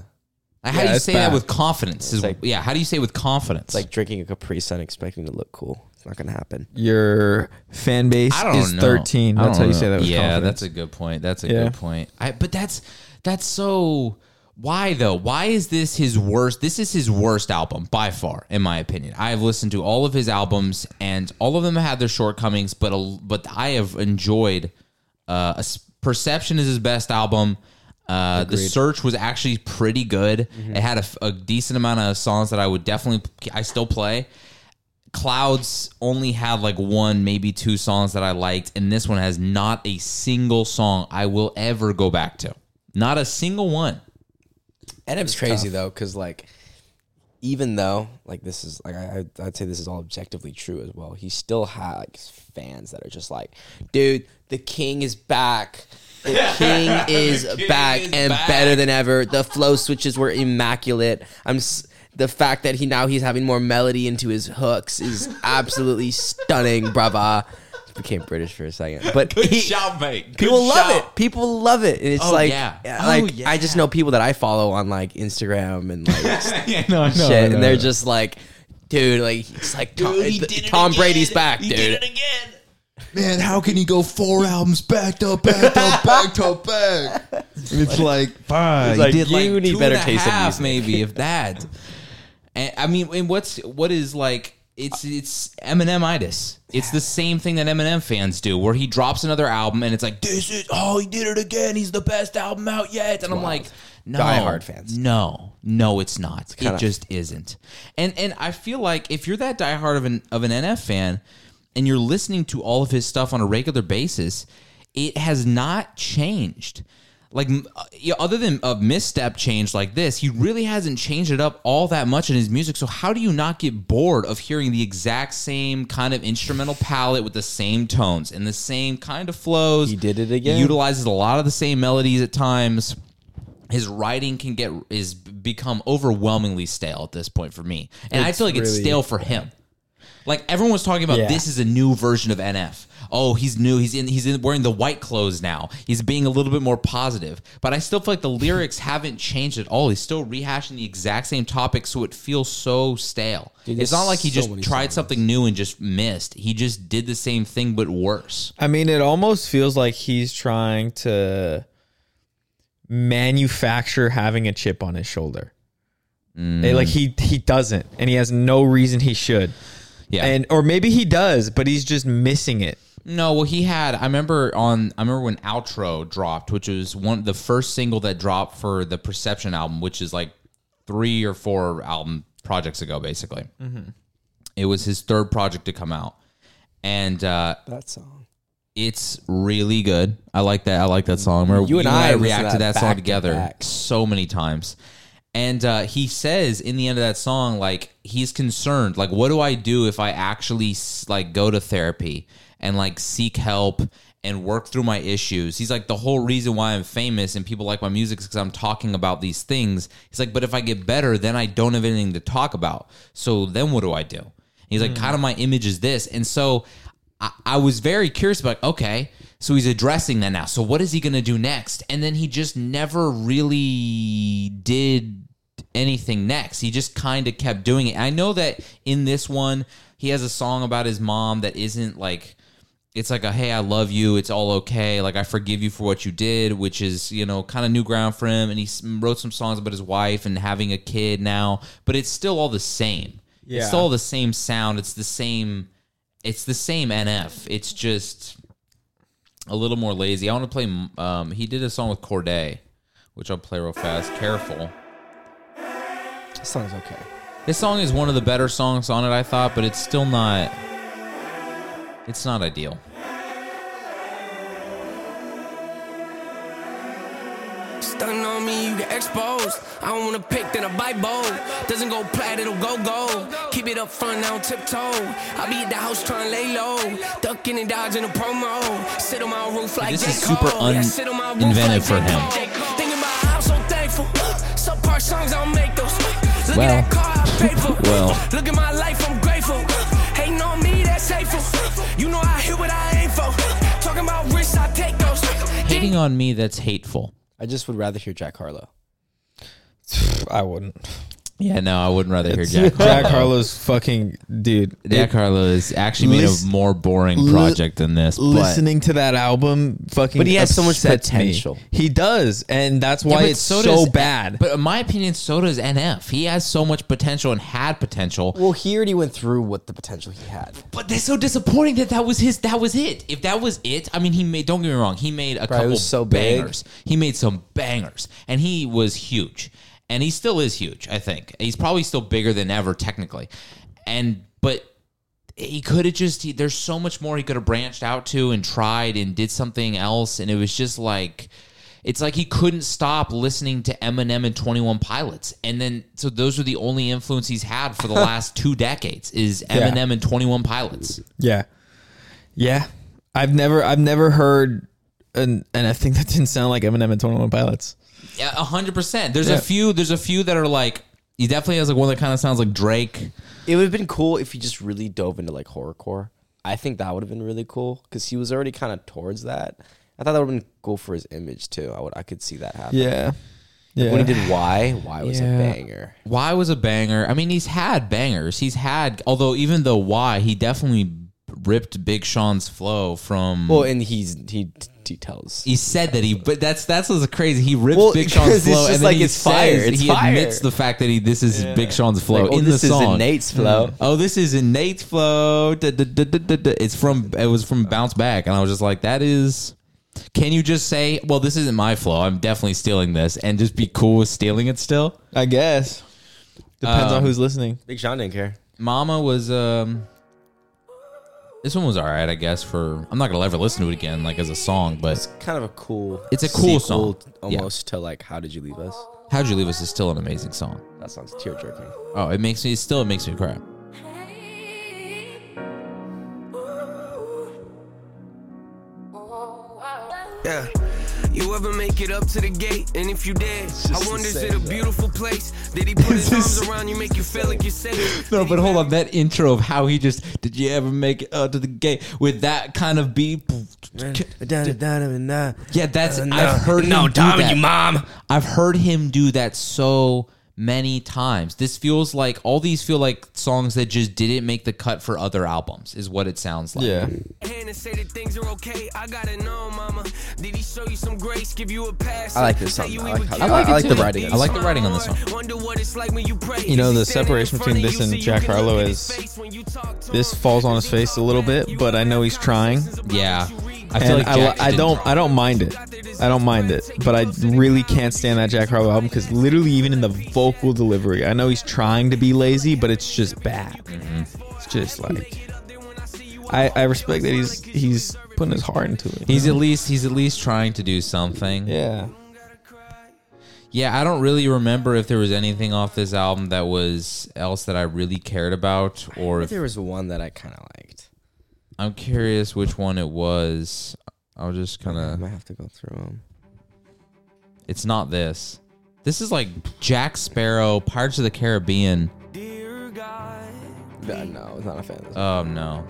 Like, how Yeah, do you it's say that with confidence? Is, like- yeah, how do you say it with confidence? It's like drinking a Capri Sun expecting to look cool. It's not gonna happen. Your fan base I don't is know. 13. I That's don't how you know. say that with yeah, confidence. that's a good point. That's a Yeah. good point. I, but that's that's so. Why though? Why is this his worst? This is his worst album by far, in my opinion. I have listened to all of his albums, and all of them have had their shortcomings. But a, but I have enjoyed. Uh, a Perception is his best album. Uh, the Search was actually pretty good. Mm-hmm. It had a decent amount of songs that I would definitely I still play. Clouds only had like one, maybe two songs that I liked, and this one has not a single song I will ever go back to. Not a single one. And it's crazy though, because like, even though like this is like I I'd- I'd say this is all objectively true as well. He still has like, fans that are just like, dude, the king is back. The king is back is and back." better than ever. The flow switches were immaculate. I'm s- the fact that he now he's having more melody into his hooks is absolutely stunning. Brava. Became British for a second, but he, mate. people love it. People love it. And it's Oh, like, yeah. Oh, like I just know people that I follow on like Instagram and like yeah, no, shit, and they're just like, dude, like it's like Tom, Dude, he did it Tom again. Brady's back, He dude. did it again. Man, how can he go four albums back to back to back to back? It's like, Fuck, like, he did like you need two better and a taste half, music. maybe if that. And I mean, and what's what is like? It's it's Eminem-itis. It's the same thing that Eminem fans do, where he drops another album and it's like, this is oh, he did it again. He's the best album out yet. And I'm like, no, Diehard fans. No, no, it's not. kinda- it just isn't. And and I feel like if you're that diehard of an of an NF fan, and you're listening to all of his stuff on a regular basis, it has not changed. Like uh, other than a misstep change like this, he really hasn't changed it up all that much in his music. So how do you not get bored of hearing the exact same kind of instrumental palette with the same tones and the same kind of flows? He did it again. He utilizes a lot of the same melodies at times his writing can get is become overwhelmingly stale at this point for me, and I feel like it's stale for him. Like everyone was talking about, Yeah. this is a new version of NF. Oh, he's new. He's in. He's in wearing the white clothes now. He's being a little bit more positive, but I still feel like the lyrics haven't changed at all. He's still rehashing the exact same topic, so it feels so stale. Dude, it's not like he so just tried songs. something new and just missed. He just did the same thing but worse. I mean, it almost feels like he's trying to manufacture having a chip on his shoulder. Eh, Like he he doesn't, and he has no reason he should. Yeah, And or maybe he does, but he's just missing it. No, well, he had. I remember on. I remember when Outro dropped, which was one the first single that dropped for the Perception album, which is like three or four album projects ago, basically. It was his third project to come out, and uh, That song. it's really good. I like that. I like that song. Remember, You and I listened react to that that song to together so many times. And uh, he says in the end of that song, like he's concerned, like what do I do if I actually like go to therapy and like seek help and work through my issues? He's like the whole reason why I'm famous and people like my music is because I'm talking about these things. He's like, but if I get better, then I don't have anything to talk about. So then what do I do? He's like, hmm. kind of my image is this. And so I, I was very curious about, okay, so he's addressing that now. So what is he going to do next? And then he just never really did anything next. He just kind of kept doing it. I know that in this one, he has a song about his mom that isn't like it's like a hey, I love you. It's all okay. Like I forgive you for what you did, which is you know kind of new ground for him. And he wrote some songs about his wife and having a kid now, but it's still all the same. Yeah. It's still all the same sound. It's the same. It's the same NF. It's just a little more lazy. I want to play. Um, he did a song with Cordae, which I'll play real fast. Careful. This song's okay. This song is one of the better songs on it, I thought, but it's still not. It's not ideal. Stunning on me, you get exposed. I don't wanna pick, then I bite bold. Doesn't go plat, it'll go gold. Keep it up front, now tiptoe. I be at the house trying to lay low. Ducking and dodging a promo. Sit on my roof like This is super Cole. Yeah, sit on my roof uninventive for him. Thinking about how I'm so thankful. Some songs, I don't make those. Look Well. at that car I paid for. Well. Look at my life, I'm grateful. Hating on me, that's hateful. You know I hit what I aim for. Talking about risks, I take those. Hating on me, that's hateful. I just would rather hear Jack Harlow. I wouldn't. Yeah, no, I wouldn't rather hear Jack, Jack. Harlow's fucking dude. Jack it- Harlow is actually made Lis- a more boring li- project than this. But listening to that album fucking But he has so much upsets me. potential. He does, and that's why but it's so so, does- bad. But in my opinion, so does NF. He has so much potential and had potential. Well, he already went through what the potential he had. But that's so disappointing that that was his. That was it. If that was it, I mean, he made. Don't get me wrong. He made a Bro, couple was so big. bangers. He made some bangers, and he was huge, and he still is huge. I think he's probably still bigger than ever technically, and but he could have just. He, there's so much more he could have branched out to and tried and did something else, and it was just like. It's like he couldn't stop listening to Eminem and 21 Pilots. And then, so those are the only influence he's had for the last two decades is Yeah. Eminem and 21 Pilots. yeah, yeah. I've never, I've never heard, and and I think that didn't sound like Eminem and Twenty One Pilots. Yeah, a hundred percent. There's Yeah. a few. There's a few that are like. He definitely has like one that kind of sounds like Drake. It would have been cool if he just really dove into like horrorcore. I think that would have been really cool because he was already kind of towards that. I thought that would have been cool for his image too. I would, I could see that happen. Yeah, yeah. When he did Why, Why was Yeah. a banger. Why was a banger? I mean, he's had bangers. He's had, although even though Why, he definitely ripped Big Sean's flow from. Well, and he's he he tells. he said that he, but that's that's what's crazy. He rips Well, Big because Sean's it's flow, just and then like he it's fire, says- it's he fire. admits the fact that he this is Big Sean's flow Like, oh, in this the is song. Nate's flow. Oh, this is in Nate's flow. Da, da, da, da, da, da. It's from it was from Bounce Back, and I was just like, that is. Can you just say, well, this isn't my flow. I'm definitely stealing this, and just be cool with stealing it still? I guess depends on Um, who's listening. Big Sean didn't care. Mama was um. This one was all right, I guess. For I'm not gonna ever listen to it again, like as a song. But It's kind of a cool. It's a cool sequel song. almost to like How Did You Leave Us? How'd You Leave Us is still an amazing song. That song's tear jerking. Oh, it makes me still it makes me cry. Oh, yeah. You ever make it up to the gate? And if you did, I wonder is it a beautiful place? Did he put his arms around you, make you feel like you're safe? No, but hold on. That intro of how he just did you ever make it up to the gate with that kind of beat? Yeah, that's I've heard no, him do Dom, that. you mom. I've heard him do that so many times. This feels like all these feel like songs that just didn't make the cut for other albums. Is what it sounds like. Yeah, Hand and that things are okay. I gotta know, mama. Did he show you some grace? Give you a pass? I like this song, you though. he I like how- I like- I like the writing on I like the writing on this one. Wonder what it's like when you pray. You know, the separation between this and Jack Harlow is- his face when you talk to this falls on his face a little bit, but I know he's trying. Yeah. I feel and like I, Jack I didn't- don't I don't mind it. I don't mind it, but I really can't stand that Jack Harlow album because literally even in the vocal delivery, I know he's trying to be lazy, but it's just bad. Mm-hmm. It's just like I I respect that he's he's putting his heart into it. He's at least he's at least trying to do something. yeah. Yeah, I don't really remember if there was anything off this album that was else that I really cared about, or if There was one that I kind of liked. I'm curious which one it was. I'll just kind I of. might have to go through them. It's not this. This is like Jack Sparrow, Pirates of the Caribbean. Dear God, No, no, I was not a fan of this. Oh no,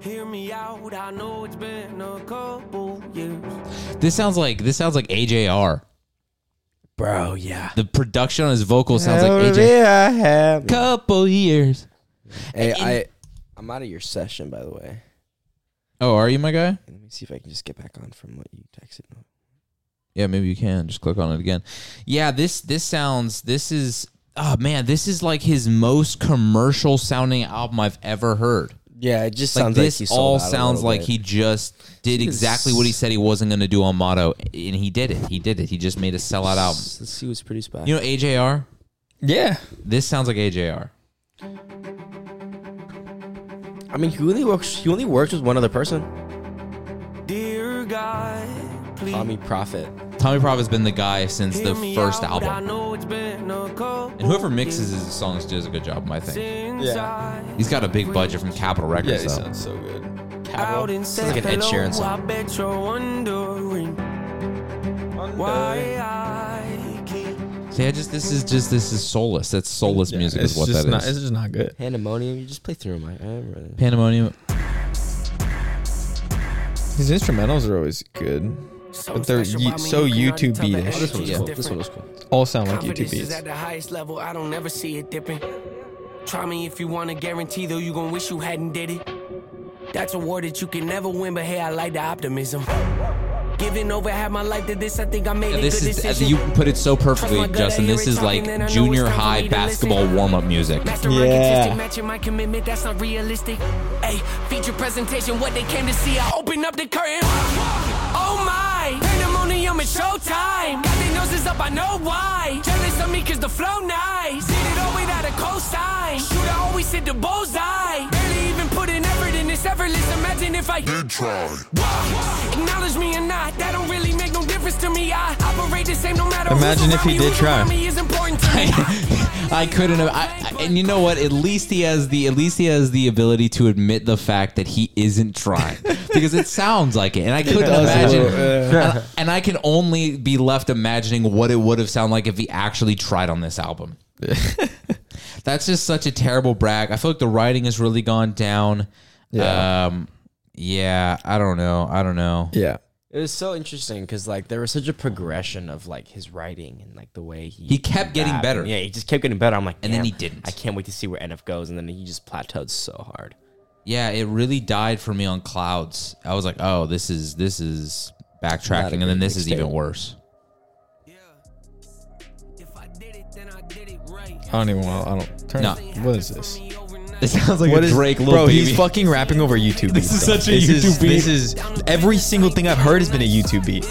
hear me out. I know it's been a couple years. this sounds like this sounds like AJR. Bro, yeah. The production on his vocal sounds like AJ. Couple years. Hey, And- I, I'm out of your session, by the way. Oh, are you my guy? Let me see if I can just get back on from what you texted. Yeah, maybe you can. Just click on it again. Yeah, this this sounds this is oh man, this is like his most commercial sounding album I've ever heard. Yeah, it just Like sounds this like he all out sounds like bit. he just did exactly what he said he wasn't going to do on Motto, and he did it. He did it. He just made a sellout album. Let's see what's pretty special. You know AJR? Yeah. This sounds like AJR. I mean, he only works. He only works with one other person. Dear God, please. Tommee Profitt. Tommee Profitt's been the guy since the first out. Album. know it's been a couple And whoever mixes his songs does a good job, I think. since I He's got a big budget from Capitol Yeah, Records, he though. sounds so good. out and Sounds like an Ed. Sheeran song. I bet you're wondering why I keep So yeah, just this is just this is soulless. That's soulless Yeah, music is what just that not, is. It's just not good. Pandemonium. You just play through my. I remember. Pandemonium. His instrumentals are always good, but they're y- so YouTube tell the beatish. edge This one was cool. This one was cool. All sound like YouTube Confidence is beats. at the highest level. I don't ever see it dipping. Try me if you want to guarantee, though you gon' wish you hadn't did it. That's a war that you can never win, but hey, I like the optimism. Giving over half my life to this, I think I made a This good is decision. you put it so perfectly, Trust my gut, Justin. This is like and I know junior it's time for high basketball warm up music. Yeah. matching my commitment, that's not realistic. Hey, feature presentation, what they came to see. I open up the curtain. Oh my, pandemonium is showtime. Got their noses up, I know why. Jealous of me cause the flow nice. Did it all without a cosign. Shooter always hit the bullseye. Barely even put in effort in this effortless. Imagine if I did try. Acknowledge me or not, that don't really make no difference to me. I operate the same no matter Imagine if he did try. around me is important to me. I couldn't have. I, I- and you know what? At least he has the. At least he has the ability to admit the fact that he isn't trying because it sounds like it. And I couldn't does a imagine. little, yeah. and, and I can only be left imagining what it would have sounded like if he actually tried on this album. That's just such a terrible brag. I feel like the writing has really gone down. Yeah. Um, yeah. I don't know. I don't know. Yeah. It was so interesting because like there was such a progression of like his writing and like the way he He kept getting rapped. better. Yeah, he just kept getting better. I'm like, And then "Damn, he didn't." I can't wait to see where NF goes, and then he just plateaued so hard. Yeah, it really died for me on clouds. I was like, oh, this is this is backtracking, and then this is even worse. If I did it, then I did it right. I don't even want. I don't turn. No. What is this? It sounds like What a is Drake little bro? baby. He's fucking rapping over YouTube. Beats. This beats, is though. such a This is- YouTube beat. This is every single thing I've heard has been a YouTube beat.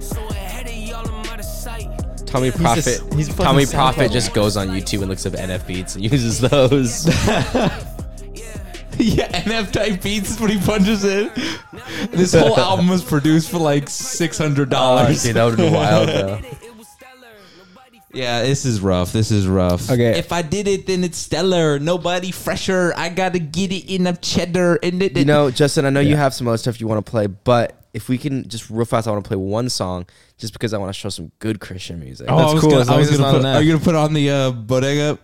So ahead of y'all, I'm out of sight. Tommee Profitt. just- he's Tommy SoundCloud. Prophet just goes on YouTube and looks up NF beats and uses those. yeah, NF type beats is what he punches in. This whole album was produced for like six hundred dollars. Oh, dude, that would have been wild though. Yeah, this is rough. This is rough. Okay. if I did it, then it's stellar. Nobody fresher. I gotta get it in a cheddar. And it, You know, Justin, I know you have some other stuff you want to play, but if we can just real fast, I want to play one song just because I want to show some good Christian music. Oh, That's I was cool, Gonna, I was gonna put, are you gonna put on the uh, bodega?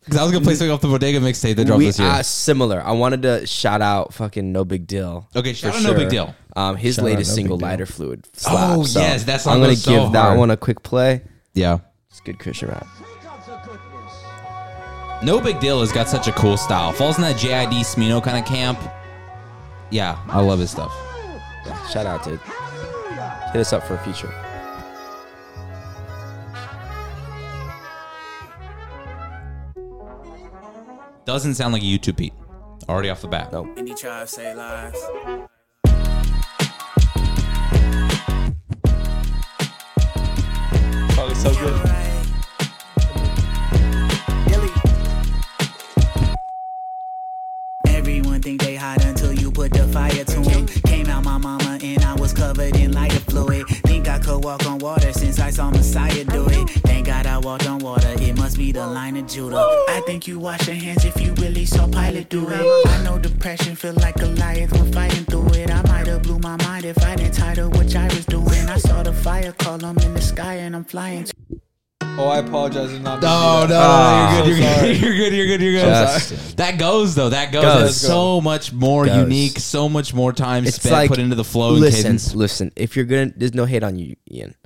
Because I was gonna play something off the bodega mixtape that dropped we this year. uh, similar. I wanted to shout out fucking No Big Deal. Okay, shout out No Big Deal. Um, his Shout latest No single, Lighter Fluid. Slaps. Oh, So yes, that song I'm gonna goes so give that one a quick play. yeah. It's good Christian rap. No Big Deal has got such a cool style. Falls in that JID Smino kind of camp. Yeah, I love his stuff. Yeah, shout out, dude. Hit us up for a feature. Doesn't sound like a YouTube beat. Already off the bat. No. And he try to say lies. Probably so good. Fire to 'em. Came out my mama and I was covered in lighter fluid. Think I could walk on water since I saw Messiah do it. Thank God I walked on water, it must be the line of Judah. I think you wash your hands if you really saw Pilate do it. I know depression feel like Goliath when fighting through it. I might have blew my mind if I didn't title what I was doing. I saw the fire column in the sky and I'm flying. to- Oh, I apologize. for Not No, no, no, Ah, you're, good, so you're, good, you're good. You're good. You're good. Justin. That goes though. That goes. Goes. That's so much more Goes. unique. So much more time It's spent like put into the flow and listen, cadence. listen. If you're gonna, there's no hate on you, Ian.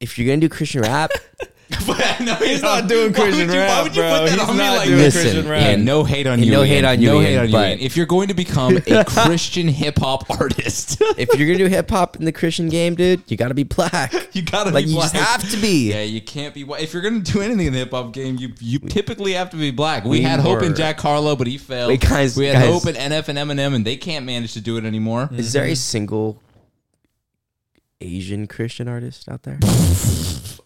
If you're gonna do Christian rap, no, He's not doing Why would Christian you- why rap, would you bro. put that He's on me not like doing this? Listen, Christian rap. Yeah, no hate on you. no hate on you, No Ian, hate on you. but- Ian. If you're going to become a Christian hip hop artist, if you're gonna do hip hop in the Christian game, dude, you gotta be black. you gotta like be you black. just have to be. Yeah, you can't be. white. If you're gonna do anything in the hip hop game, you you typically have to be black. We, We had hope in were- Jack Harlow, but he failed. Wait, guys, we had guys. hope in NF and Eminem, and they can't manage to do it anymore. Is there a mm-hmm. single Asian Christian artist out there?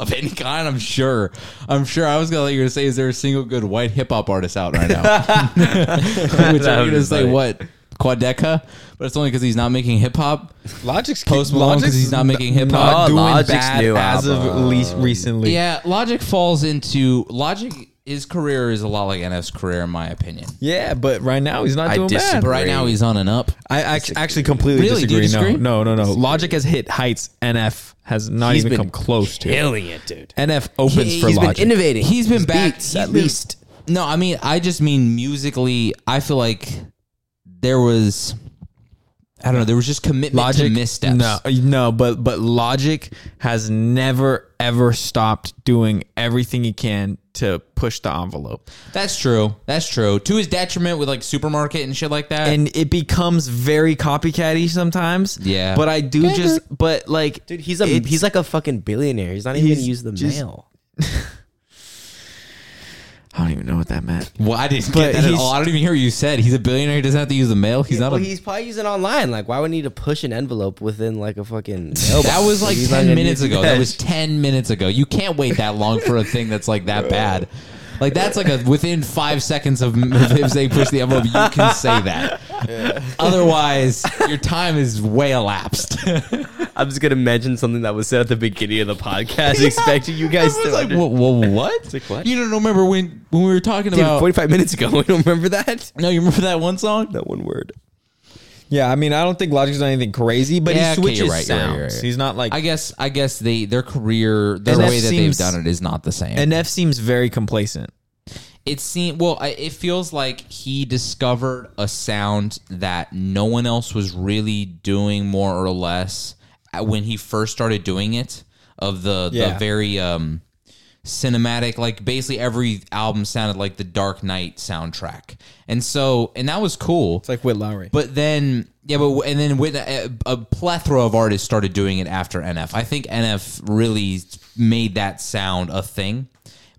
Of any kind, I'm sure. I'm sure. I was gonna let you say, is there a single good white hip hop artist out right now? Which I'm gonna say what Quadeca, but it's only because he's not making hip hop. Logic's Post Malone 'cause he's not making hip-hop. Oh, doing Logic's bad new as of least recently. Yeah, Logic falls into Logic. His career is a lot like NF's career, in my opinion. Yeah, but right now he's not I doing disagree. But right now, he's on and up. I act- actually completely Really? Do you disagree. disagree? No, no, no, no. Logic has hit heights NF has not He's even been come close to. Killing it, dude. NF opens He- for He's been Logic. innovating. He's been back beats, he's at been- least. No, I mean, I just mean musically. I feel like there was, I don't know, there was just commitment Logic to missteps. No, no, but but Logic has never ever stopped doing everything he can to push the envelope, that's true. That's true. To his detriment with like supermarket and shit like that. and it becomes very copycatty sometimes. Yeah. but I do just but like Dude, he's a he's like a fucking billionaire. He's not even He's gonna use the just- mail. I don't even know what that meant. well, I didn't But get that at he's- all. I don't even hear what you said. He's a billionaire. He doesn't have to use the mail. He's not well, a. he's probably using online. Like, why would he need to push an envelope within like a fucking mailbox? that was like He's not ten gonna minutes use ago. That was ten minutes ago. You can't wait that long for a thing that's like that bad. Like that's like a within five seconds of, him saying push the envelope, you can say that. Otherwise, your time is way elapsed. I'm just gonna mention something that was said at the beginning of the podcast, expecting you guys I to. was like, under- whoa, whoa, what? like, what? You don't remember when when we were talking Dude, about? 45 minutes ago, we don't remember that. no, you remember that one song? That one word. Yeah, I mean, I don't think Logic's done anything crazy, but Yeah, he okay, switches you're right, you're right, sounds. you're right. He's not like I guess I guess they their career, the NF way that seems- they've done it is not the same. NF seems very complacent. it seems well I- it feels like he discovered a sound that no one else was really doing more or less uh, when he first started doing it of the the very um cinematic like basically every album sounded like the dark knight soundtrack and so and that was cool It's like Whitt Lowry. but then, yeah, but and then with a, a plethora of artists started doing it after NF. I think NF really made that sound a thing.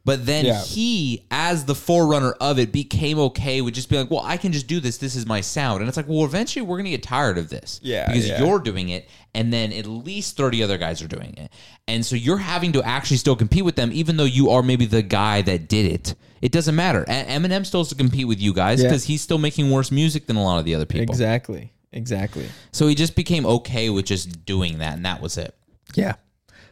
But then Yeah. he, as the forerunner of it, became okay with just being like, "Well, I can just do this. This is my sound." And it's like, well, eventually we're gonna get tired of this, Yeah, because yeah. you're doing it, and then at least thirty other guys are doing it, and so you're having to actually still compete with them, even though you are maybe the guy that did it. It doesn't matter. Eminem still has to compete with you guys Yeah. because he's still making worse music than a lot of the other people. Exactly. Exactly. So he just became okay with just doing that, and that was it. Yeah.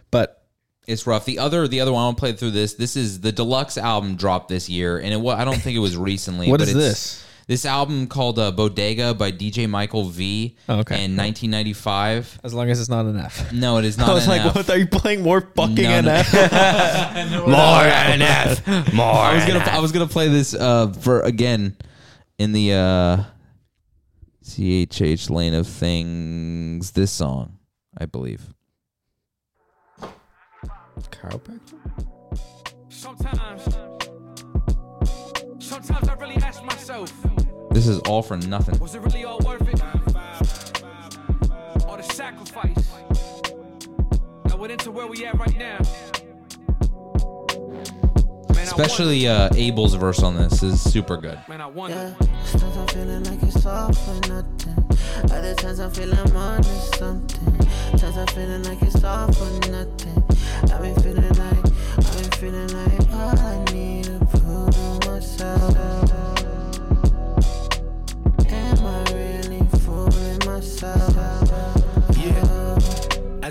But It's rough. The other, the other one, I'll play through this. This is the deluxe album dropped this year, and it I don't think it was recently. What but is it's, this? This album called uh, Bodega by DJ Michael V. Oh, okay. In 1995. as long as it's not an F. No, it is not. I was like, NF. what? Are you playing more fucking No, no. NF? More NF. More. I was gonna, I was gonna play this uh, for again in the uh, CHH lane of things. This song, I believe. Chiropractor? Sometimes, sometimes I really ask myself, This is all for nothing. was it really all worth it? All the sacrifice that went into where we at right now. Man, Especially uh, Abel's verse on this is super good. man, I wonder. Sometimes I'm feeling like it's all for nothing. Other times I'm feeling I'm on to something. Times I'm feeling like it's all for nothing. I've been feeling like, I've been feeling like I need to prove myself. Am I really fooling myself?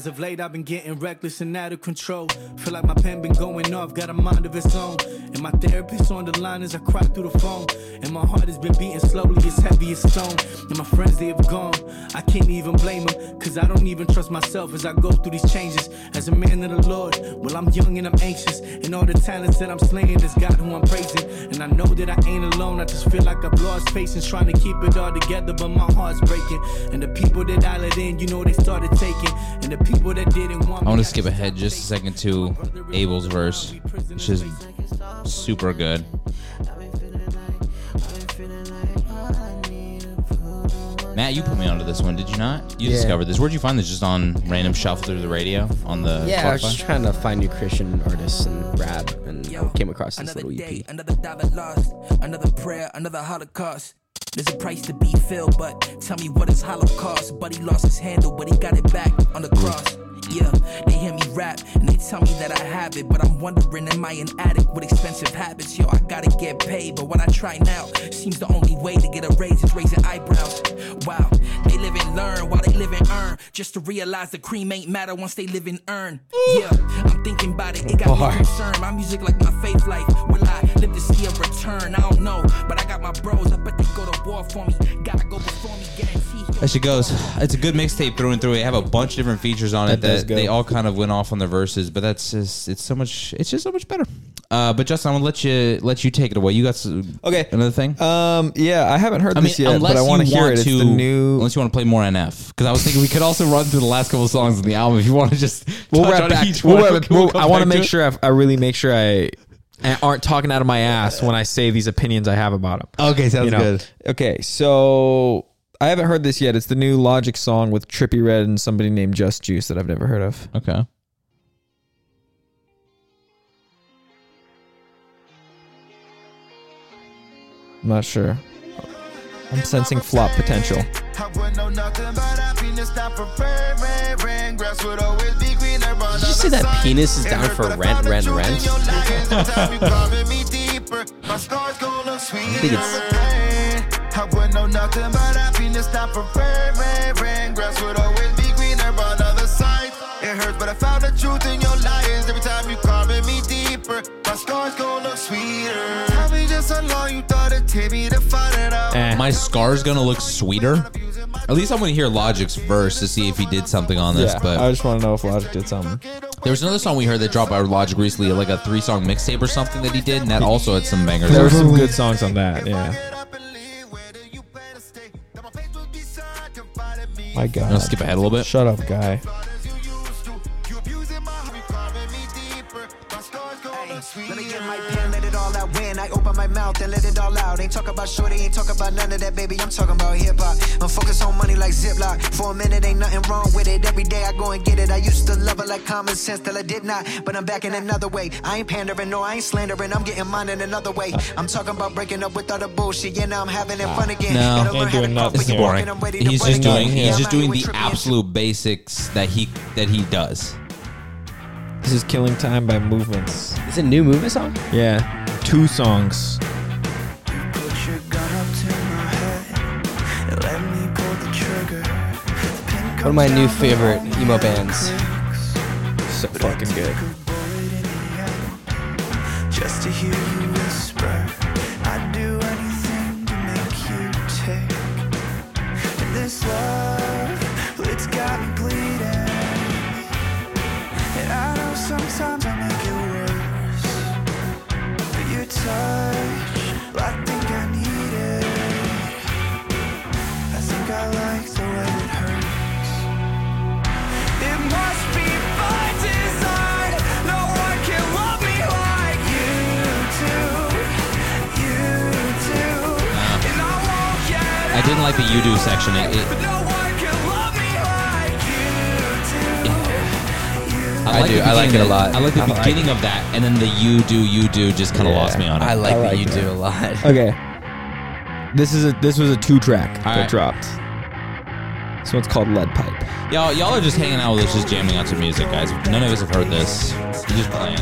As of late, I've been getting reckless and out of control. Feel like my pen been going off, got a mind of its own. And my therapist on the line as I cry through the phone. And my heart has been beating slowly, it's heavy as stone. And my friends, they have gone. I can't even blame them, cause I don't even trust myself as I go through these changes. As a man of the Lord, well, I'm young and I'm anxious. And all the talents that I'm slaying is God who I'm praising. And I know that I ain't alone, I just feel like I've lost patience trying to keep it all together, but my heart's breaking. And the people that I let in, you know, they started taking. And the people that didn't want I want to skip ahead just a second to Abel's verse, which is super good. Matt, you put me onto this one, did you not? You Yeah. discovered this. Where'd you find this? Just on random shuffle through the radio on the Yeah, I was just trying to find new Christian artists and rap, and I came across this Another little E day, EP. another dollar lost, another prayer, another holocaust. There's a price to be filled, but tell me what is Holocaust? He lost his handle, but he got it back on the cross. Yeah, they hear me rap and they tell me that I have it, but I'm wondering, am I an addict with expensive habits? Yo, I gotta get paid, but what I try now seems the only way to get a raise is raising eyebrows. Wow, they live and learn while they live and earn, just to realize the cream ain't matter once they live and earn. Yeah, I'm thinking about it, it got me concerned. My music like my faith life. Will I live to see a return? I don't know, but I got my bros. I bet they go to war for me. Gotta go before me, guarantee. That shit goes. It's a good mixtape through and through. They have a bunch of different features on it That does that they all kind of went off on their verses, but that's just it's so much. It's just so much better. Uh, but Justin, I'm gonna let you let you take it away. You got s- Okay. another thing. Um, yeah, I haven't heard I mean, yet, unless but I want to you hear want it. It's to, the new. unless you want to play more NF, because I was thinking we could also run through the last couple of songs on the album if you want to just. We'll touch wrap on back. each We'll one. wrap- We'll we'll- come I want to back make it. sure I, I really make sure I I aren't talking out of my ass when I say these opinions I have about them. Okay, sounds good. Okay, so I haven't heard this yet. It's the new Logic song with Trippie Redd and somebody named Just Juice that I've never heard of. Okay. I'm not sure. I'm sensing flop potential. I Did you say that penis is down for rent, rent, rent? My scars gonna look sweet. think it's- I would know nothing but happiness, not for rain, rain, rain. Grass would always be greener on other sides. It hurts, but I found the truth in your lies. Every time you carving me deeper, my scars gonna look sweeter. Tell me just how long you thought it'd take me to find it out. Eh. My scar's gonna look sweeter. At least I'm gonna hear Logic's verse to see if he did something on this. Yeah, but I just want to know if Logic did something. there was another song we heard that dropped by Logic recently, like a three song mixtape or something that he did, and that also had some bangers. There were some good songs on that. Yeah. My God. Wanna skip ahead a little bit? Shut up, guy. Let me get my pen, let it all out. When I open my mouth and let it all out. Ain't talk about shorty, ain't talk about none of that, baby. I'm talking about hip hop. I'm focused on money like Ziploc. For a minute, ain't nothing wrong with it. Every day I go and get it. I used to love it like common sense till I did not. But I'm back in another way. I ain't pandering, no, I ain't slandering. I'm getting mine in another way. I'm talking about breaking up with all the bullshit. Yeah, now I'm having it fun again. No, learn how This is boring. walking, I'm ready to He's just doing. He's just doing the absolute basics that he that he does. This is Killing Time by Movements. Is it a new movement song? Yeah. Two songs. Put your gun up to my head and let me pull the trigger. One of my new favorite emo bands. So fucking good. Just to hear you I didn't like the you do section. It, it, I like do. I like it a lot. I like the I like beginning of that, and then the you do you do just kind of lost me on it. I like I that like you it. do a lot. Okay. This is a this was a two track that right. dropped. This one's called Lead Pipe. Y'all, y'all are just hanging out with us, just jamming out some music, guys. None of us have heard this. We're just playing.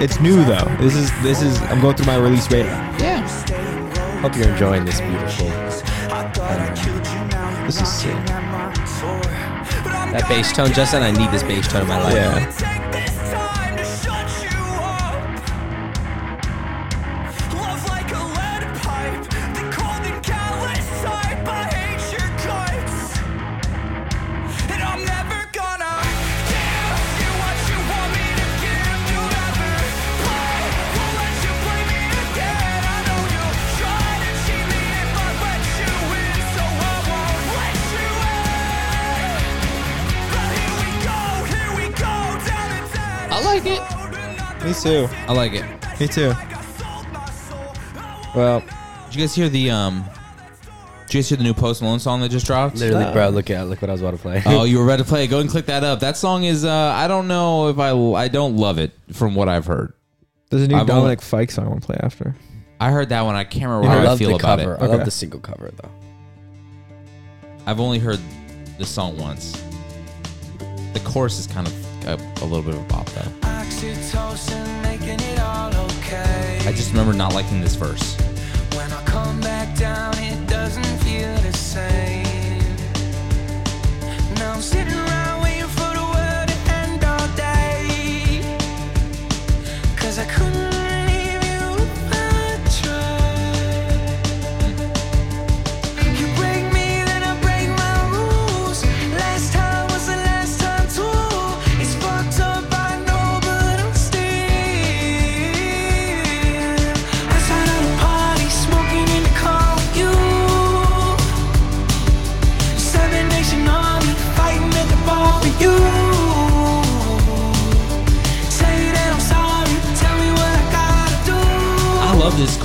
It's new though. This is this is I'm going through my release radar. Yeah. Hope you're enjoying this beautiful. Um, this is sick. That bass tone, Justin. I need this bass tone in my life. Yeah. Too. I like it. Me too. Well, Did you guys hear the um? Did you guys hear the new Post Malone song that just dropped? Literally, bro. Look at look what I was about to play. oh, you were about to play. Go and click that up. That song is. uh I don't know if I. I don't love it from what I've heard. there's a new I've only- Dominic Fike song I want to play after. I heard that one. I can't remember I how I love feel the about cover. it. I love the single cover though. I've only heard the song once. The chorus is kind of a, a little bit of a bop though. It all okay. I just remember not liking this verse. When I come back down, it doesn't feel the same. Now I'm sitting around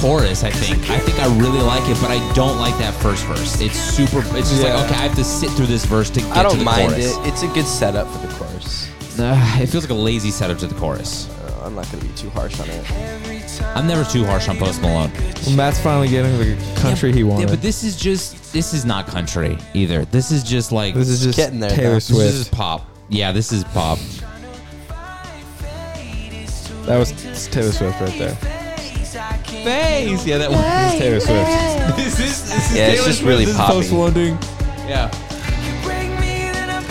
chorus. I think. I think I really like it, but I don't like that first verse. It's super. It's just Yeah. like okay, I have to sit through this verse to get I to don't the mind chorus. it. It's a good setup for the chorus. Uh, it feels like a lazy setup to the chorus. Uh, I'm not gonna be too harsh on it. I'm never too harsh on Post Malone. Well, Matt's finally getting the country he wanted. Yeah, but this is just this is not country either. This is just like this is just Getting there, Taylor though. Swift. This is pop. Yeah, this is pop. that was Taylor Swift right there. Face. Yeah, that one. This is Taylor Swift. This is, this is Yeah, it's Taylor just Swift. really This is poppy. Post Malone doing- Yeah.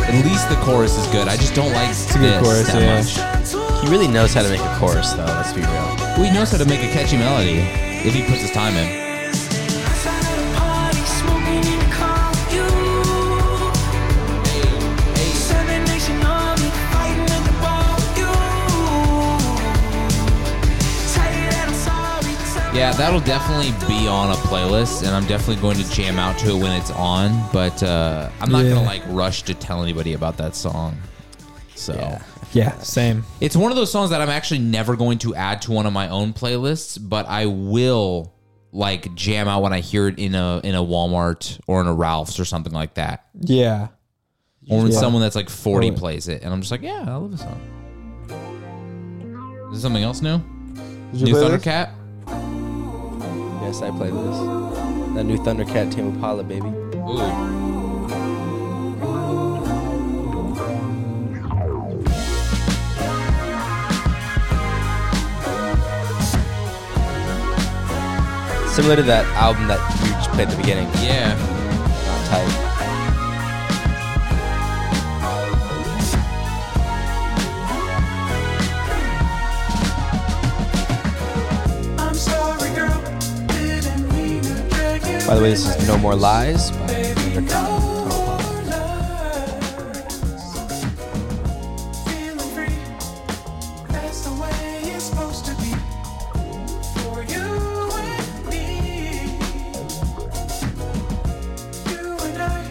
At least the chorus is good. I just don't like a good this chorus, that yeah. much. He really knows how to make a chorus, though. Let's be real. Well, he knows how to make a catchy melody if he puts his time in. Yeah, that'll definitely be on a playlist, and I'm definitely going to jam out to it when it's on. But uh, I'm not Yeah. gonna like rush to tell anybody about that song. So Yeah, same. it's one of those songs that I'm actually never going to add to one of my own playlists, but I will like jam out when I hear it in a in a Walmart or in a Ralph's or something like that, Yeah. or when Yeah. someone that's like 40 Totally. plays it, and I'm just like, yeah, I love this song. Is this something else new? Did you New play this? Thundercat? Yes, I played this. That new Thundercat Tame Impala, baby. Ooh. Similar to that album that you just played at the beginning. Yeah. Not tight. By the way, this is No More Lies by Thundercat. feeling free. That's the way it's supposed to be. For you and me. You and I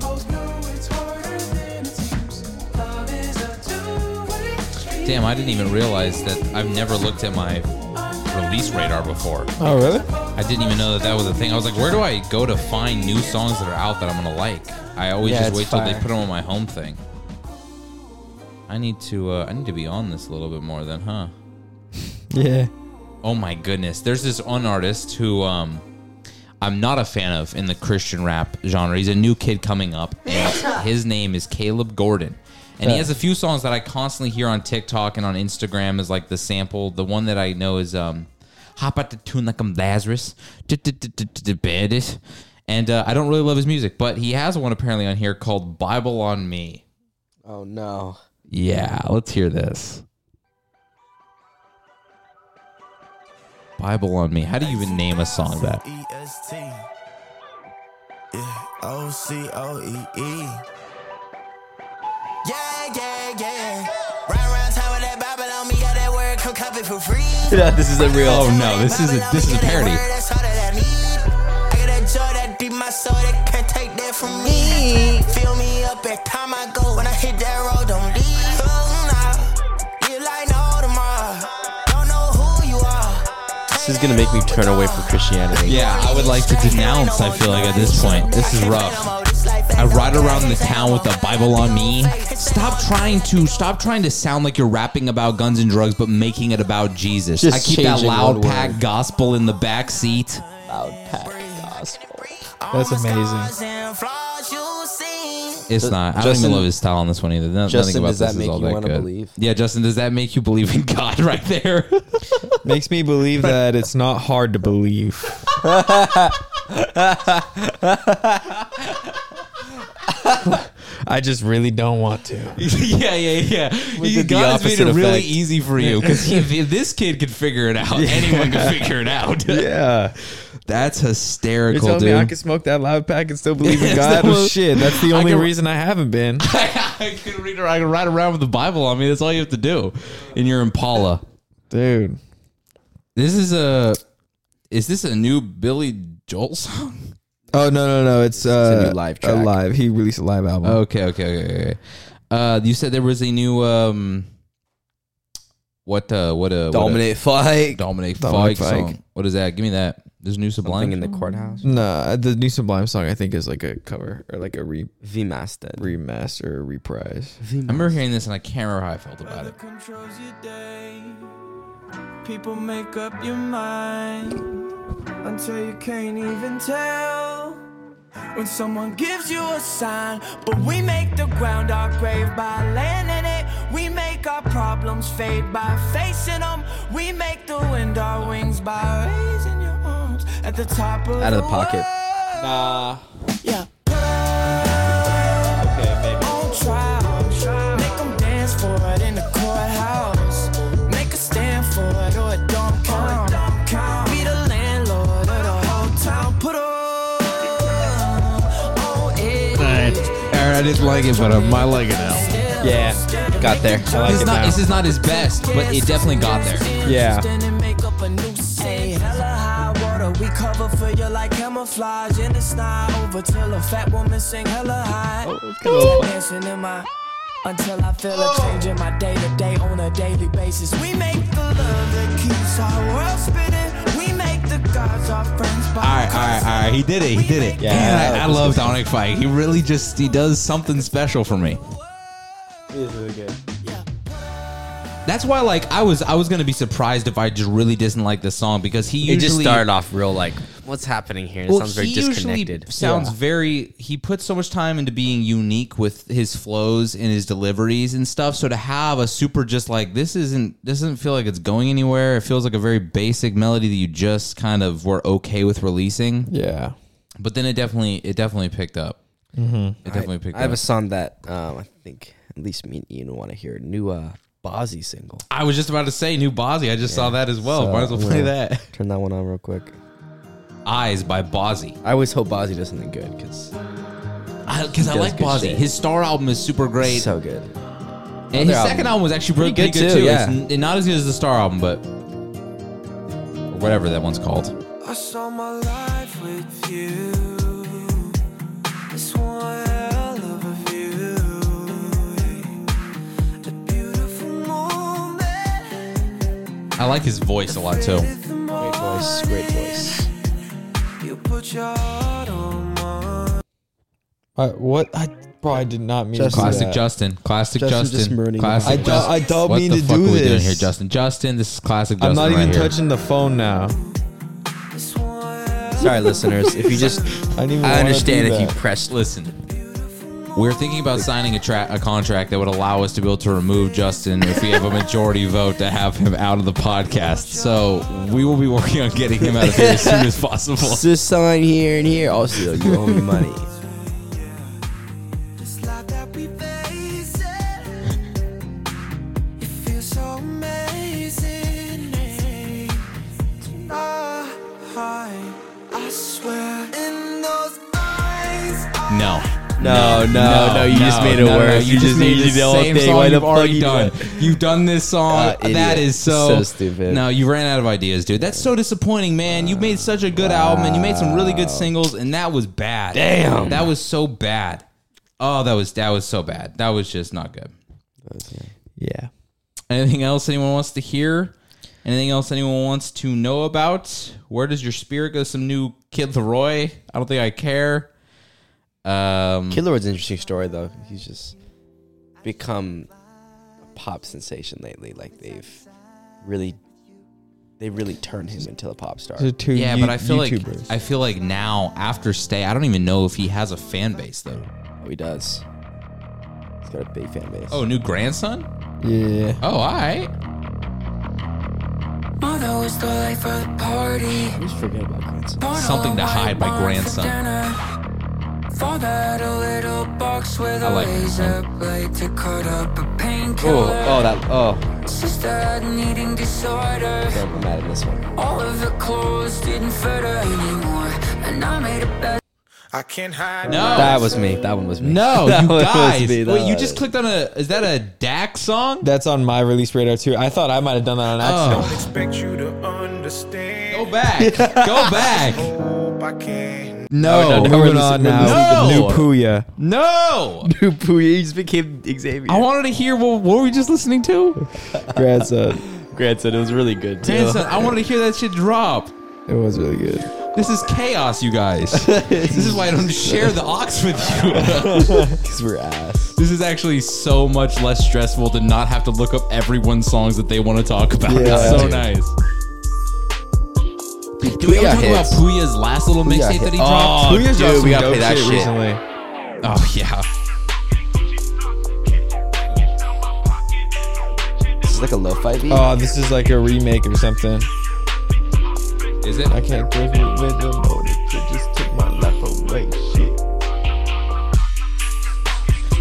both know it's harder than it seems. Love is a two-way street. Damn, I didn't even realize that I've never looked at my release radar before. Oh, really? I didn't even know that that was a thing. I was like, where do I go to find new songs that are out that I'm gonna like? I always Yeah, just it's wait till they fire. put them on my home thing. I need to uh, I need to be on this a little bit more then, huh? Yeah. Oh my goodness. There's this one artist who um I'm not a fan of in the Christian rap genre. He's a new kid coming up and his name is Caleb Gordon. And he Yeah. has a few songs that I constantly hear on TikTok and on Instagram as like the sample. The one that I know is um Hop out the tune like I'm Lazarus. And uh, I don't really love his music, but he has one apparently on here called Bible on Me. Oh no. Yeah, let's hear this. Bible on Me. How do you even name a song that? E-S-T. Yeah, O-C-O-E-E. Yeah, yeah, yeah. Yeah, this is a real. Oh no, this is a this is a parody. This is gonna make me turn away from Christianity. Yeah, I would like to denounce. I feel like at this point, this is rough. I ride around the town with the Bible on me. Stop trying to stop trying to sound like you're rapping about guns and drugs, but making it about Jesus. Just I keep that changing loud one pack word. gospel in the back seat. Loud pack gospel. That's amazing. It's Ju- not. I don't Justin- even love his style on this one either. No- Justin, nothing about does that this is all you that wanna good. believe? Yeah, Justin, does that make you believe in God right there? Makes me believe that it's not hard to believe. I just really don't want to. yeah, yeah, yeah. With You- the God has made it opposite really effect. easy for you because if, if this kid could figure it out, anyone can figure it out. Yeah. That's You're hysterical, telling dude. me I can smoke that loud pack and still believe in Is God? that Well, shit, that's the I only can- reason I haven't been. I can read. or I can ride around with the Bible on me. That's all you have to do in your Impala, dude. This is a. Is this a new Billy Joel song? Oh no no no! It's, uh, a new live a track. live. He released a live album. Okay, okay, okay, okay. Uh, you said there was a new um. What uh what uh what Dominate a, Fight. Dominate Dominate Fight song. What is that? Give me that. There's new Sublime Something in the courthouse. Nah, the new Sublime song I think is like a cover or like a re V-mastered. remaster or reprise. I remember hearing this and I can't remember how I felt about it. controls your day. People make up your mind until you can't even tell. When someone gives you a sign, but we make the ground our grave by landing it. We make our problems fade by facing them. We make the wind our wings by raising your arms at the top of Out of the the pocket. Nah. Yeah. Didn't like it, but I might like it now. Yeah, Got there. I like This is it not. now. This is not his best, but it definitely got there. Yeah. Stand and make up a new say hella high water. We cover for you like camouflage in the sky. Over till a fat woman sing hella high. Dancing in my until I feel a change in my day to day on a daily basis. We make the love that keeps our world spinning. All right, all right, all right. He did it. He did it. Yeah, Man, I I, like I this love song. Dominic Fike. He really just he does something special for me. It is really good. That's why, like, I was I was gonna be surprised if I just really didn't like this song because he usually It just started off real like, what's happening here? It Well, sounds very he disconnected. Sounds Yeah. very. He puts so much time into being unique with his flows and his deliveries and stuff. So to have a super just like this isn't doesn't feel like it's going anywhere. It feels like a very basic melody that you just kind of were okay with releasing. Yeah. But then it definitely it definitely picked up. Mm-hmm. It definitely picked up. I have a song that um, I think at least me and Ian want to hear. New uh, Bazzi single. I was just about to say new Bazzi. I just saw that as well. So, Might as well I'm play gonna that. Turn that one on real quick. Eyes by Bazzi. I always hope Bazzi does something good because Because I, He does like good Bazzi. shit. His Star album is super great. so good. and his Other second album. album was actually pretty, Pretty pretty good good, too, too. yeah. It's n- not as good as the Star album, but or whatever that one's called. I saw my life with you. I like his voice a lot too. Great voice. Great voice. You put your on. Uh, what? I bro, I did not mean Just to do Classic that. Justin. Classic Justin Justin. just ruining Classic I don't- Justin. I don't what mean the to fuck do are we doing this. here, Justin? Justin, this is classic Justin. I'm not even right here. touching the phone now. It's one hell Sorry, listeners. If you just, I didn't even I wanna understand do if you that. pressed. Listen, we're thinking about signing a, tra- a contract that would allow us to be able to remove Justin if we have a majority vote to have him out of the podcast. So we will be working on getting him out of here as soon as possible. Just sign here and here. Oh, also, you owe me money. This life that we face it. It feels so amazing. Tonight, I swear in those eyes. No. No, no, no, you just made it worse. You, You just made the same thing. song Why you've already you done. that? You've done this song. Uh, that is so So stupid. No, you ran out of ideas, dude. That's so disappointing, man. You made such a good album and you made some really good singles, and that was bad. Damn. that was so bad. Oh, that was that was so bad. That was just not good. Yeah. Anything else anyone wants to hear? Anything else anyone wants to know about? Where does your spirit go? Some new Kid LAROI. I don't think I care. Um, Kid LAROI's an interesting story though. He's just become a pop sensation lately. Like they've really, they really turned him into a pop star. Two yeah, you- but I feel YouTubers. like I feel like now after Stay, I don't even know if he has a fan base though. Oh, he does. He's got a big fan base. Oh, new grandson. Yeah. Oh, all right. Mother was the life of the party. I just forget about grandson. Something to hide my grandson. Father had a little box with I a like this razor song. blade to cut up a Oh, painkiller. oh, that. Oh, Sister had an eating disorder. I'm mad at this one. All of her clothes didn't fit her anymore. And I made a bet. I can't hide. No. That was me. That one was me. No, That you one was guys. me. Wait, you just clicked on a. Is that a Dak song? That's on my release radar too. I thought I might have done that on oh. accident. Oh. Expect you to understand. Go back. Go back. Hope I can. No, oh, no, no, we're moving on now. listening- New Pouya. No. New Pouya He just became Xavier. I wanted to hear what, what were we just listening to? Grandson. grandson. It was really good too. Grandson, I wanted to hear that shit drop. It was really good. This is chaos, you guys. this is why I don't share the aux with you. Because we're ass. this is actually so much less stressful to not have to look up everyone's songs that they want to talk about. Yeah. it's so Dude. nice. We Pouya ever talk about. Pouya's last little mixtape that he dropped? Oh, Pouya's dude, dropped some we gotta dope play that shit shit. recently. Oh yeah. This is like a lo-fi beat. Oh, this is like a remake or something. Is it? I can't give it with the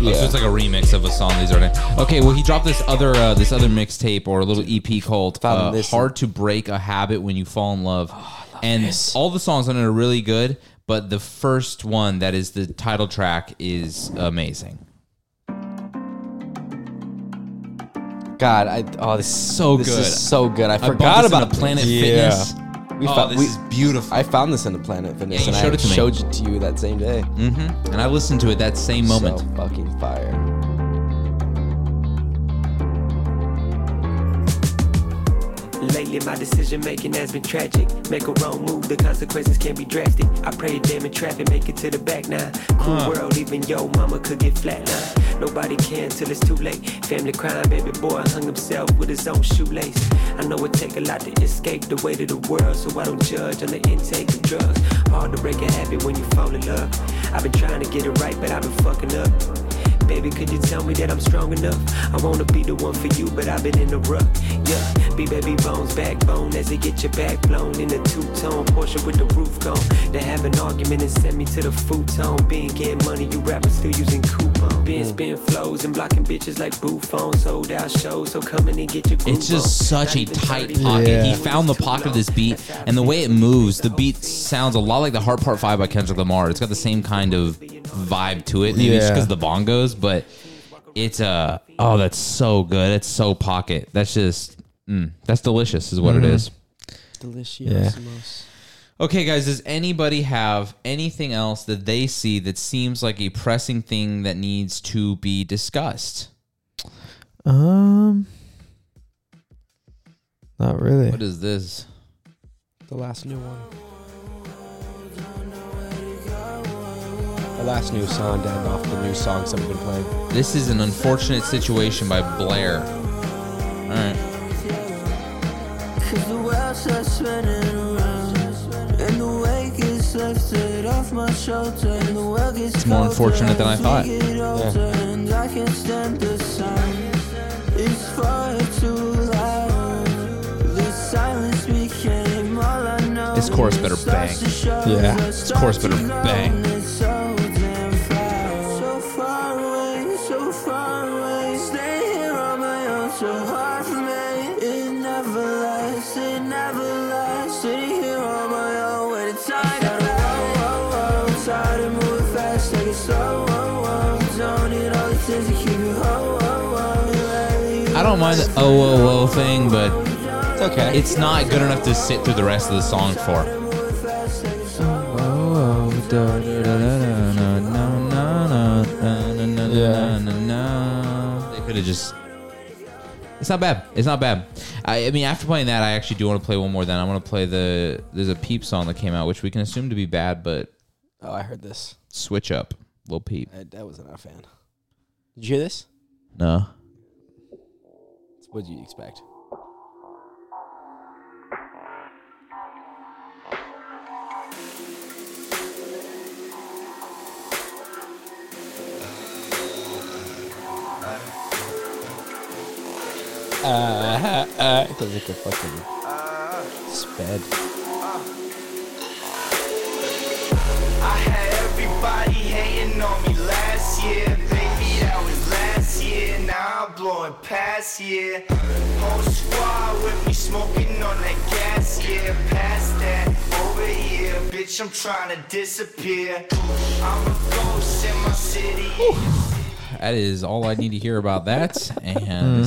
Oh, so it's like a remix of a song these are. Okay, well he dropped this other uh, this other mixtape or a little EP called uh, "Hard to Break a Habit When You Fall in Love," and this. all the songs on it are really good. But the first one, that is the title track, is amazing. God, I oh this is So this good. is so good. I I forgot about Planet Yeah. Fitness. We oh, found- this we- is beautiful. I found this in the Planet Fitness, Yeah, and showed I it to me. showed it to you that same day. hmm And I listened to it that same moment. So fucking fire. Lately, my decision making has been tragic. Make a wrong move, the consequences can be drastic. I pray damn in traffic, make it to the back now. Cool Uh. world, even yo mama could get flatlined. Nobody can till it's too late. Family crime, baby boy hung himself with his own shoelace. I know it take a lot to escape the weight of the world, so I don't judge on the intake of drugs. Hard to break a habit when you fall in love. I've been trying to get it right, but I've been fucking up. Baby, could you tell me that I'm strong enough? I wanna be the one for you, but I've been in the rut. Yeah, be baby bones, backbone as they get your back blown in a two-tone Porsche with the roof gone. They have an argument and send me to the futon. Being getting money, you rappers still using coupon. Being spin flows and blocking bitches like booth phones. Sold out shows, so come in and get your It's just such a tight pocket. Yeah. He found the pocket of this beat, and the way it moves, the beat sounds a lot like the Heart Part Five by Kendrick Lamar. It's got the same kind of vibe to it, maybe just Yeah. because the bongos, but it's uh oh, that's so good. It's so pocket. That's just mm, that's delicious, is what it is. Delicious. Okay, guys, does anybody have anything else that they see that seems like a pressing thing that needs to be discussed? Um, not really. What is this? The last new one. The last new song, Dan, off the new songs that we've been playing. This is an unfortunate situation by Blair. All right. It's more unfortunate than I thought. Yeah. And I can't stand the sound It's far too loud The silence became all I know This chorus better bang. Yeah. This chorus better bang. Don't mind the oh oh oh thing, but It's okay. it's not good enough to sit through the rest of the song for. They could have just. It's not bad. It's not bad. I, I mean, after playing that, I actually do want to play one more. Then I want to play the. There's a Peep song that came out, which we can assume to be bad, but Oh, I heard this. switch up, Lil Peep. I, I wasn't a fan. Did you hear this? No. What do you expect? Uh, uh, it feels like a fucking sped. I had everybody hating on me last year. Blowing past year. Whole squad with me smoking on that gas, yeah. Past that, over here. Bitch, I'm trying to disappear. I'm a ghost in my city. That is all I need to hear about that, and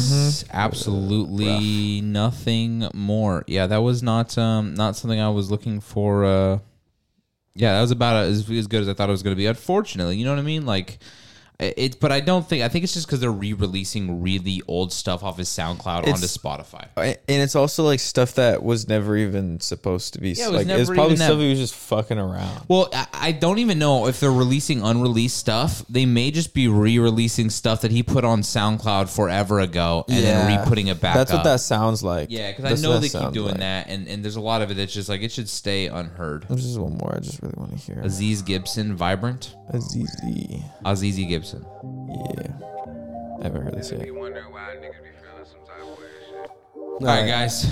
absolutely nothing more. Yeah, that was not um not something I was looking for. Uh, yeah, that was about as, as good as I thought it was going to be. Unfortunately, you know what I mean? Like it, but I don't think. I think it's just because they're re-releasing really old stuff off his SoundCloud onto Spotify. And it's also like stuff that was never even supposed to be. Yeah, it was like it's probably stuff he was just fucking around. Well, I, I don't even know if they're releasing unreleased stuff. They may just be re-releasing stuff that he put on SoundCloud forever ago and then re-putting it back. That's what that sounds like. Yeah, because I know they keep doing like. that, and, and there's a lot of it that's just like it should stay unheard. There's just one more. I just really want to hear. Aziz Gibson, Vibrant. Azizi. Azizi Gibson. Yeah. I haven't heard this yet. All right, guys.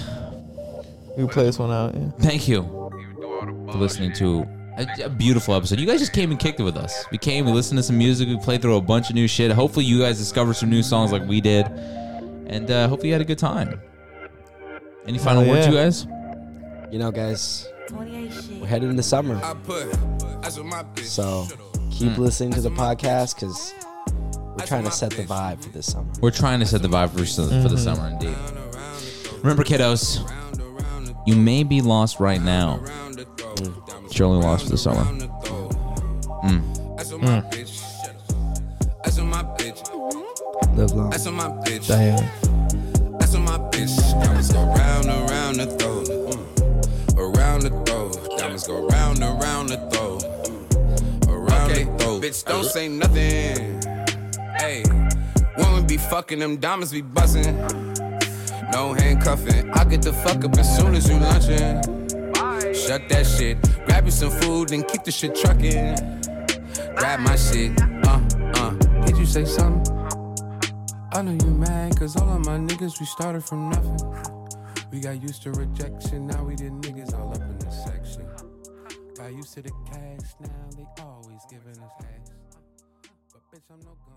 We play this one out. Yeah. Thank you for listening to a, a beautiful episode. You guys just came and kicked it with us. We came, we listened to some music, we played through a bunch of new shit. Hopefully, you guys discovered some new songs like we did, and uh, hopefully, you had a good time. Any final Hell words, yeah. you guys? You know, guys, we're headed into summer. So keep listening to the podcast because we're trying to set the vibe for this summer. We're trying to set the vibe for, for the Mhm. summer, indeed. Remember, kiddos, you may be lost right now, but you're only lost for the summer. Mm. That's on my bitch. That's on my bitch. Live long. That's on my bitch. Diane. That's on my bitch. Diamonds go round and round the throat. Mm. Around the throat. Diamonds go round and round the throat. Around the throat. Bitch, don't say nothing. Hey, woman be fucking them diamonds be buzzing. No handcuffing. I get the fuck up as soon as you lunching. Shut that shit. Grab you some food and keep the shit trucking. Grab my shit. Uh, uh. Did you say something? I know you mad, cause all of my niggas, we started from nothing. We got used to rejection, now we the Got used to the cash, now they always giving us ass. But bitch, I'm no gun.